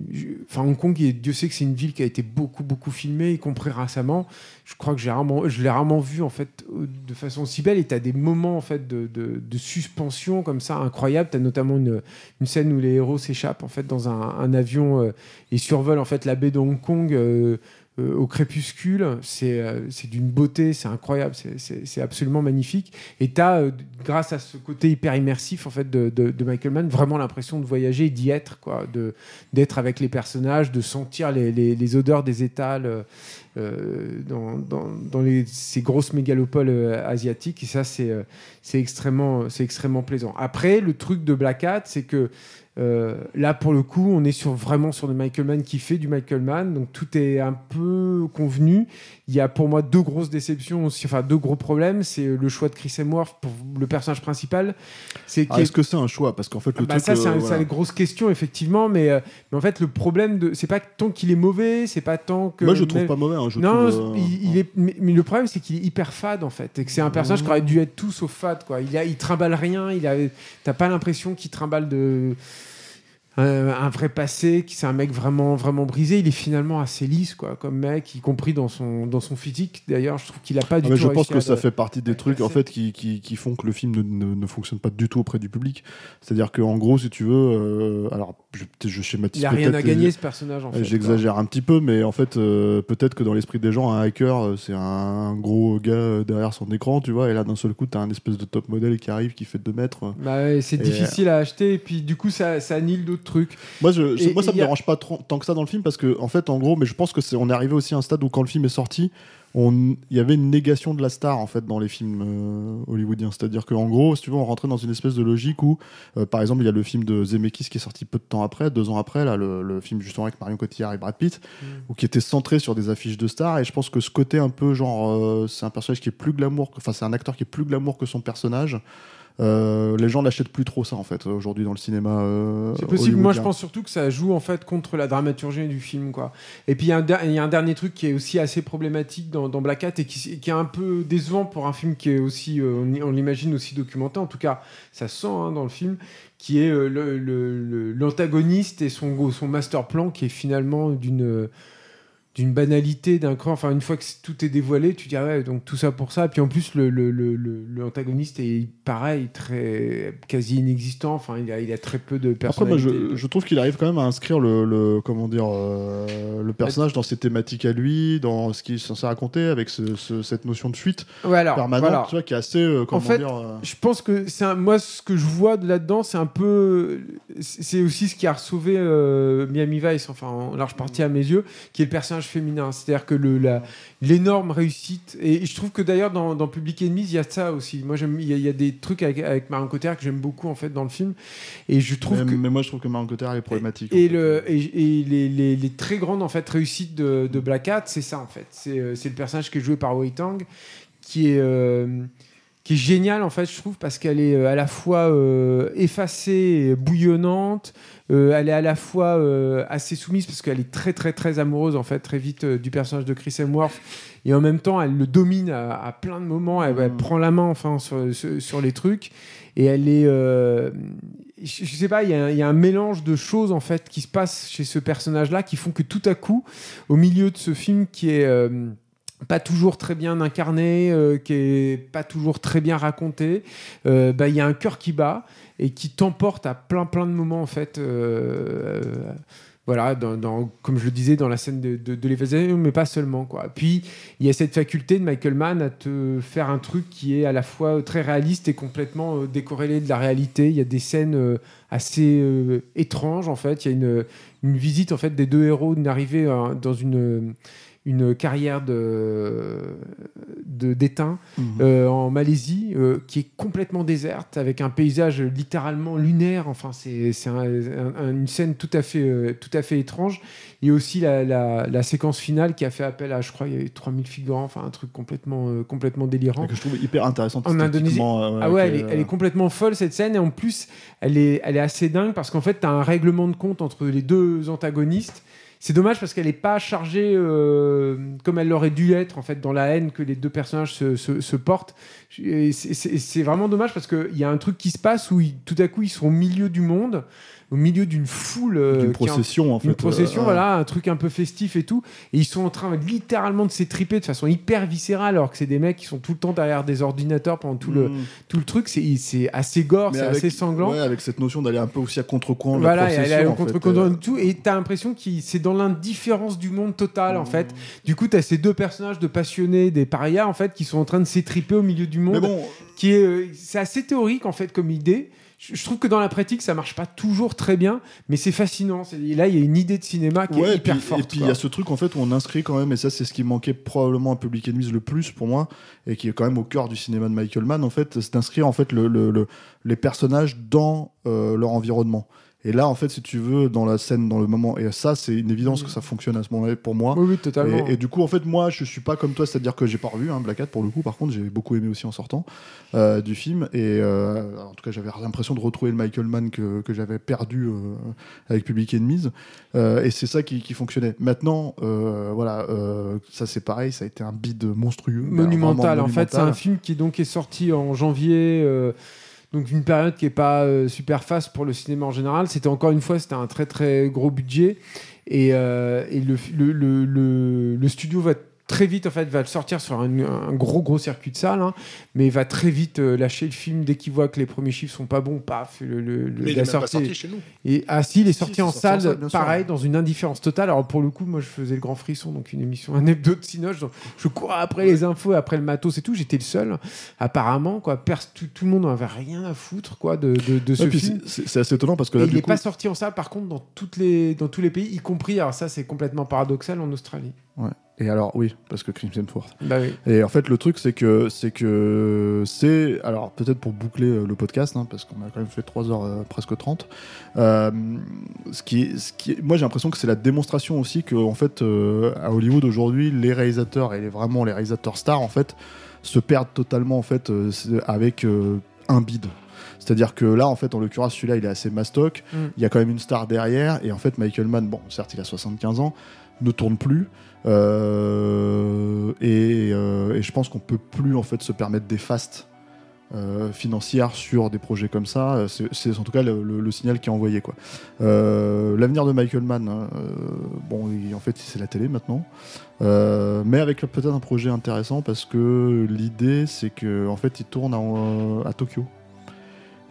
enfin Hong Kong, Dieu sait que c'est une ville qui a été beaucoup beaucoup filmée, y compris récemment. Je crois que j'ai rarement, je l'ai rarement vu en fait de façon aussi belle. Et tu as des moments en fait de, de, suspension comme ça incroyables. Tu notamment une, scène où les héros s'échappent en fait dans un, un avion euh, et survolent en fait la baie de Hong Kong. euh, euh, au crépuscule, c'est euh, c'est d'une beauté, c'est incroyable, c'est- absolument magnifique. Et tu as, grâce à ce côté hyper immersif en fait de, de- Michael Mann, vraiment l'impression de voyager d'y être, d'être avec les personnages, de sentir les, les- odeurs des étals euh, euh, dans, dans- les- ces grosses mégalopoles euh, asiatiques. Et ça, c'est euh, extrêmement, extrêmement plaisant. Après, le truc de Black Hat, c'est que euh, là, pour le coup, on est sur, vraiment sur de Michael Mann qui fait du Michael Mann, donc tout est un peu convenu. Il y a pour moi deux grosses déceptions, enfin deux gros problèmes. C'est le choix de Chris Hemsworth pour le personnage principal. C'est Ah, Est-ce que c'est un choix? Parce qu'en fait, le bah, truc. ça, c'est euh, un- voilà. c'est une grosse question, effectivement, mais, euh, mais en fait, le problème, de, c'est pas tant qu'il est mauvais, c'est pas tant que. Moi, je le trouve mais- pas mauvais. hein, je non, trouve, il, il est, mais, mais le problème, c'est qu'il est hyper fade, en fait, et que c'est un personnage qui aurait dû être tout sauf fade, quoi. Il, a, il trimballe rien, il a, t'as pas l'impression qu'il trimballe de. Un, un vrai passé, qui c'est un mec vraiment vraiment brisé. Il est finalement assez lisse, quoi, comme mec, y compris dans son dans son physique. D'ailleurs, je trouve qu'il a pas du Ah, mais tout. je pense que ça fait partie des trucs en fait qui, qui, qui font que le film ne, ne, ne fonctionne pas du tout auprès du public. C'est-à-dire qu'en gros, si tu veux, euh, alors je, schématise Il a rien à gagner euh, ce personnage, en fait. J'exagère un petit peu, mais en fait, euh, peut-être que dans l'esprit des gens, un hacker, euh, c'est un gros gars euh, derrière son écran, tu vois, et là, d'un seul coup, t'as un espèce de top modèle qui arrive, qui fait 2 mètres. euh. Bah c'est difficile à acheter et puis du coup ça, ça annule d'autres trucs. Moi, je, Et- moi ça me a- dérange pas trop, tant que ça dans le film, parce que, en fait, en gros, mais je pense que c'est, on est arrivé aussi à un stade où quand le film est sorti, il y avait une négation de la star en fait dans les films euh, hollywoodiens. C'est-à-dire qu'en gros, si tu veux, on rentrait dans une espèce de logique où, euh, par exemple, il y a le film de Zemeckis qui est sorti peu de temps après, deux ans après, là, le, le film justement avec Marion Cotillard et Brad Pitt, ou qui était centré sur des affiches de stars. Et je pense que ce côté un peu genre, euh, c'est un personnage qui est plus glamour, enfin, c'est un acteur qui est plus glamour que son personnage. Euh, les gens n'achètent plus trop ça en fait aujourd'hui dans le cinéma. euh, C'est possible. Moi, je hollywoodien. pense surtout que ça joue en fait contre la dramaturgie du film, quoi. Et puis il y, a un der- il y a un dernier truc qui est aussi assez problématique dans, dans Black Hat et qui, qui est un peu décevant pour un film qui est aussi, euh, on, l'imagine aussi documenté. En tout cas, ça se sent hein, dans le film, qui est le- le- le- l'antagoniste et son son master plan qui est finalement d'une d'une banalité, d'un cran. Enfin, une fois que tout est dévoilé, tu dis ah ouais, donc tout ça pour ça. Et puis en plus, le le- le- le- l'antagoniste est pareil, très quasi inexistant. Enfin, il a, il a très peu de Après, personnalité. je, je trouve qu'il arrive quand même à inscrire le, le- comment dire, euh, le personnage dans ses thématiques à lui, dans ce qu'il est censé raconter, avec ce- ce- cette notion de fuite Ouais, alors, permanente, voilà. tu vois, qui est assez, euh, comment fait, dire, euh, Je pense que c'est un- moi ce que je vois de là-dedans, c'est un peu, c'est aussi ce qui a sauvé Miami Vice, enfin en large partie à mes yeux, qui est le personnage féminin. C'est-à-dire que le la- l'énorme réussite et je trouve que d'ailleurs dans, dans Public Enemies il y a ça aussi. Moi j'aime, il y, a- il y a des trucs avec, avec Marion Cotillard que j'aime beaucoup en fait dans le film et je trouve mais, que mais moi, je trouve que Marion Cotillard est problématique. et, le, et, les, les- les très grandes en fait, réussites de, de Black Hat, c'est ça en fait. C'est euh, c'est le personnage qui est joué par Wei Tang, qui est, euh, qui est génial en fait, je trouve, parce qu'elle est euh, à la fois euh, effacée, et bouillonnante. Euh, elle est à la fois euh, assez soumise parce qu'elle est très très très amoureuse en fait très vite euh, du personnage de Chris Hemsworth. Et en même temps elle le domine à, à plein de moments. Elle, elle Mm. prend la main enfin sur, sur, sur les trucs. Et elle est euh, je, je sais pas il y, a un- il y a un mélange de choses en fait qui se passe chez ce personnage là qui font que tout à coup au milieu de ce film qui est euh, pas toujours très bien incarné, euh, qui est pas toujours très bien raconté, euh, bah, il y a un cœur qui bat et qui t'emporte à plein plein de moments en fait. euh, voilà, comme je le disais, dans la scène de, de, l'évasion, mais pas seulement. Quoi. Puis, il y a cette faculté de Michael Mann à te faire un truc qui est à la fois très réaliste et complètement décorrélé de la réalité. Il y a des scènes assez étranges, en fait. Il y a une, une visite, en fait, des deux héros, arrivée euh, dans une une carrière de de- d'étain Mhm. euh, en Malaisie euh, qui est complètement déserte avec un paysage littéralement lunaire. Enfin, c'est c'est un- un- une scène tout à fait euh, tout à fait étrange. Et aussi la, la- la séquence finale qui a fait appel à, je crois, il y avait 3000 figurants, enfin un truc complètement euh, complètement délirant. que je trouve hyper intéressante En Indonésie. Ah ouais, elle est, elle est complètement folle cette scène et en plus elle est, elle est assez dingue parce qu'en fait tu as un règlement de compte entre les deux antagonistes. C'est dommage parce qu'elle n'est pas chargée euh, comme elle aurait dû être en fait dans la haine que les deux personnages se, se- se portent. C'est vraiment dommage parce qu'il y a un truc qui se passe où ils- tout à coup ils sont au milieu du monde, au milieu d'une foule, euh, en- procession en fait. une procession, euh, voilà, un truc un peu festif et tout. Et ils sont en train littéralement de s'étriper de façon hyper viscérale, alors que c'est des mecs qui sont tout le temps derrière des ordinateurs pendant tout, le, mm. tout le truc. C'est c'est assez gore, Mais c'est assez sanglant. Ouais, avec cette notion d'aller un peu aussi à contre-courant de Voilà, la et elle procession. fait, contre-courant euh. de tout, et t'as l'impression que c'est dans l'indifférence du monde total, Mmh. en fait. Du coup, t'as ces deux personnages de passionnés, des parias, en fait, qui sont en train de s'étriper au milieu du Mais monde, bon, qui est, euh, c'est assez théorique, en fait, comme idée. Je trouve que dans la pratique, ça marche pas toujours très bien, mais c'est fascinant. C'est- Là, il y a une idée de cinéma qui ouais, est hyper puis, forte. Et puis il y a ce truc en fait où on inscrit quand même, et ça c'est ce qui manquait probablement à Public Enemies le plus pour moi, et qui est quand même au cœur du cinéma de Michael Mann en fait, c'est d'inscrire en fait le, le- le- les personnages dans euh, leur environnement. Et là en fait, si tu veux, dans la scène, dans le moment, et ça c'est une évidence que ça fonctionne à ce moment-là pour moi. Oui, oui, totalement. Et, et du coup, en fait, moi, je suis pas comme toi, c'est-à-dire que j'ai pas revu hein, Black Hat pour le coup. Par contre, j'ai beaucoup aimé aussi en sortant euh, du film. Et euh, en tout cas, j'avais l'impression de retrouver le Michael Mann que, que j'avais perdu euh, avec Public Enemies. Et c'est ça qui, qui fonctionnait. Maintenant, voilà, ça c'est pareil, ça a été un bide monstrueux, monumental. Vraiment En fait, c'est un monumental. film qui donc est sorti en janvier. Donc une période qui est pas euh, super faste pour le cinéma en général. C'était encore une fois, c'était un très très gros budget et, euh, le- le studio va très vite en fait va le sortir sur un, un gros gros circuit de salle, hein, mais va très vite euh, lâcher le film dès qu'il voit que les premiers chiffres sont pas bons. Paf, le, Mais il la est pas sorti chez nous. et ah si, il est Si, sorti en sorti en salle, sûr. pareil, dans une indifférence totale. Alors pour le coup, moi je faisais le grand frisson, donc une émission, un hebdo de Cinoche, donc je courais après les infos, après le matos et tout. J'étais le seul, apparemment, quoi. Tout, tout le monde n'en avait rien à foutre, quoi, de, de, de ce Ouais, film. c'est- assez étonnant parce que là, il n'est coup, pas sorti en salle, par contre, dans, toutes les, dans tous les pays, y compris, alors ça c'est complètement paradoxal, en Australie. Et alors oui, parce que Crimson Force. Bah oui. Et en fait, le truc, c'est que c'est que c'est alors peut-être pour boucler euh, le podcast, hein, parce qu'on a quand même fait 3 heures euh, presque 30. euh, ce qui, ce qui, moi, j'ai l'impression que c'est la démonstration aussi que en fait, euh, à Hollywood aujourd'hui, les réalisateurs et les, vraiment les réalisateurs stars, en fait, se perdent totalement en fait avec un bide. C'est-à-dire que là, en fait, en l'occurrence, celui-là, il est assez mastoc. Mm. Il y a quand même une star derrière. Et en fait, Michael Mann, bon, certes, il a 75 ans, ne tourne plus. Euh, et, euh, et je pense qu'on peut plus en fait se permettre des fastes euh, financières sur des projets comme ça. C'est en tout cas le, signal qui est envoyé. L'avenir de Michael Mann, hein, bon, en fait, c'est la télé maintenant, mais avec peut-être un projet intéressant parce que l'idée, c'est que en fait, il tourne à, à Tokyo.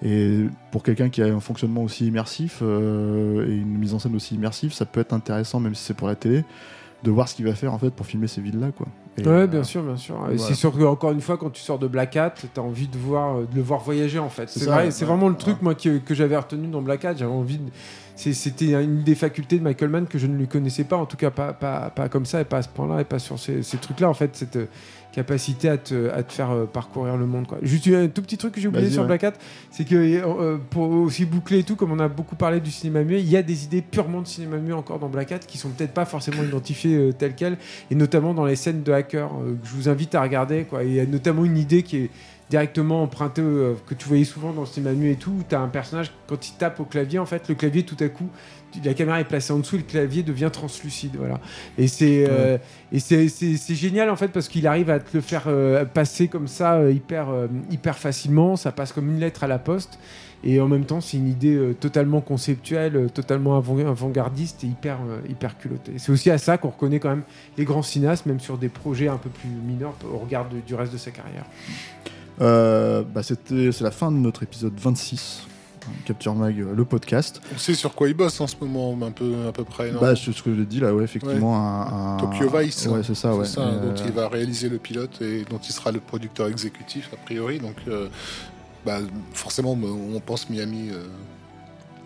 Et pour quelqu'un qui a un fonctionnement aussi immersif et une mise en scène aussi immersive, ça peut être intéressant, même si c'est pour la télé, de voir ce qu'il va faire en fait pour filmer ces villes-là, quoi. Et, Ouais, euh, bien sûr, bien sûr. Et voilà. C'est sûr que encore une fois, quand tu sors de Black Hat, t'as envie de voir, de le voir voyager en fait. C'est vrai, ouais. c'est vraiment le truc moi que, que j'avais retenu dans Black Hat. J'avais envie de, c'était une des facultés de Michael Mann que je ne lui connaissais pas, en tout cas pas, pas, pas comme ça et pas à ce point-là et pas sur ces, ces trucs-là en fait. Cette euh, capacité à te, à te faire euh, parcourir le monde. Quoi. Juste un tout petit truc que j'ai oublié sur ouais. Black Hat, c'est que euh, pour aussi boucler et tout, comme on a beaucoup parlé du cinéma muet, il y a des idées purement de cinéma muet encore dans Black Hat qui sont peut-être pas forcément identifiées euh, telles quelles, et notamment dans les scènes de hackers euh, que je vous invite à regarder. Quoi. Il y a notamment une idée qui est directement empruntée euh, que tu voyais souvent dans le cinéma muet et tout, où tu as un personnage quand il tape au clavier, en fait, le clavier tout à coup, la caméra est placée en dessous, le clavier devient translucide, voilà. Et c'est euh, et c'est- génial en fait parce qu'il arrive à te le faire euh, passer comme ça euh, hyper hyper facilement, ça passe comme une lettre à la poste. Et en même temps, c'est une idée totalement conceptuelle, totalement avant- avant-gardiste et hyper, hyper culottée. C'est aussi à ça qu'on reconnaît quand même les grands cinéastes, même sur des projets un peu plus mineurs au regard de- du reste de sa carrière. bah, c'est la fin de notre épisode 26. Capture Mag, euh, le podcast. On sait sur quoi il bosse en ce moment, un peu, à peu près. non Bah, c'est ce que j'ai dit là, ouais, effectivement. Un, un- Tokyo Vice. Ouais, c'est ça, ouais. Ça, Euh, dont il va réaliser le pilote et dont il sera le producteur exécutif, a priori. Donc, euh, bah, forcément, on pense Miami euh,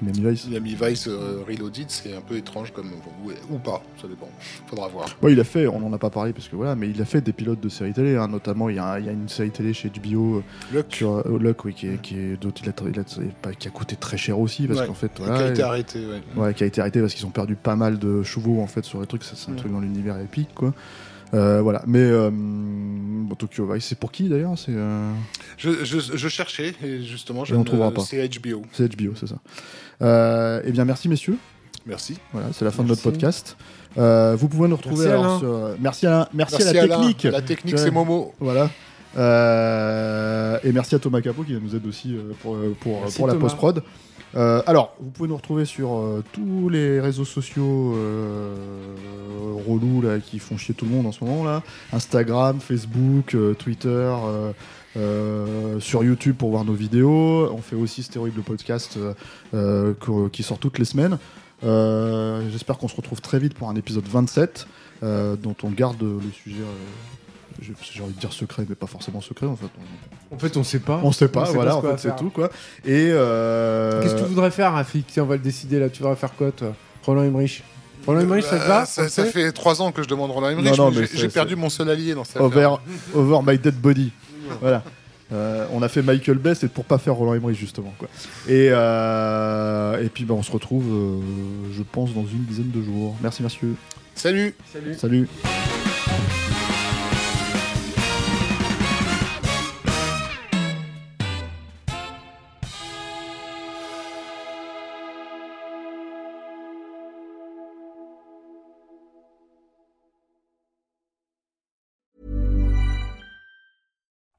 Miami Vice. Miami Vice euh, Reloaded, c'est un peu étrange comme ou, ou pas, ça dépend. Faudra voir. Ouais, il a fait, on en a pas parlé parce que voilà, mais il a fait des pilotes de séries télé, hein, notamment il y, a, il y a une série télé chez HBO euh, Luck, sur euh, Luck, oui, qui, est, qui est il a, il a- pas- qui a coûté très cher aussi parce Ouais, qu'en fait, qui a été arrêté. Ouais. ouais, qui a été arrêté parce qu'ils ont perdu pas mal de chevaux en fait sur les trucs. C'est un Mm. truc dans l'univers épique, quoi. Euh, voilà, mais euh, bon, Tokyo Vice, c'est pour qui d'ailleurs C'est euh, Je, je, je cherchais et justement, je Et on ne- trouvera pas. c'est HBO. c'est HBO, c'est ça. Euh, eh bien, merci messieurs. Merci. Voilà, c'est la fin de notre podcast. Euh, vous pouvez nous retrouver Merci, alors Alain. sur. merci à, merci, Merci à la Alain. technique. La technique, Ouais. c'est Momo. Voilà. Euh, et merci à Thomas Capot qui nous aide aussi euh, pour, euh, pour, pour la post-prod. Euh, alors, vous pouvez nous retrouver sur euh, tous les réseaux sociaux relous là, qui font chier tout le monde en ce moment là. Instagram, Facebook, Twitter, euh, sur YouTube pour voir nos vidéos. On fait aussi ce terrible podcast euh, qui sort toutes les semaines. Euh, J'espère qu'on se retrouve très vite pour un épisode 27 euh, dont on garde le sujet. Euh, j'ai envie de dire secret, mais pas forcément secret en fait. On, En fait, on sait pas. on sait pas, sait voilà, en fait c'est tout quoi. Et euh, Qu'est-ce que tu voudrais faire, Rafik Tiens, on va le décider là. Tu voudrais faire quoi, toi? Roland Emmerich Roland Emmerich, ça te Euh, va ça, on ça sait fait trois ans que je demande Roland Emmerich. Non, non, mais mais j'ai- perdu mon seul allié dans cette over, affaire. over my dead body. voilà. Euh, on a fait Michael Bay, c'est pour pas faire Roland Emmerich justement quoi. Et, euh, et puis bah, on se retrouve, euh, je pense, dans une dizaine de jours. Merci monsieur. Salut Salut. Salut.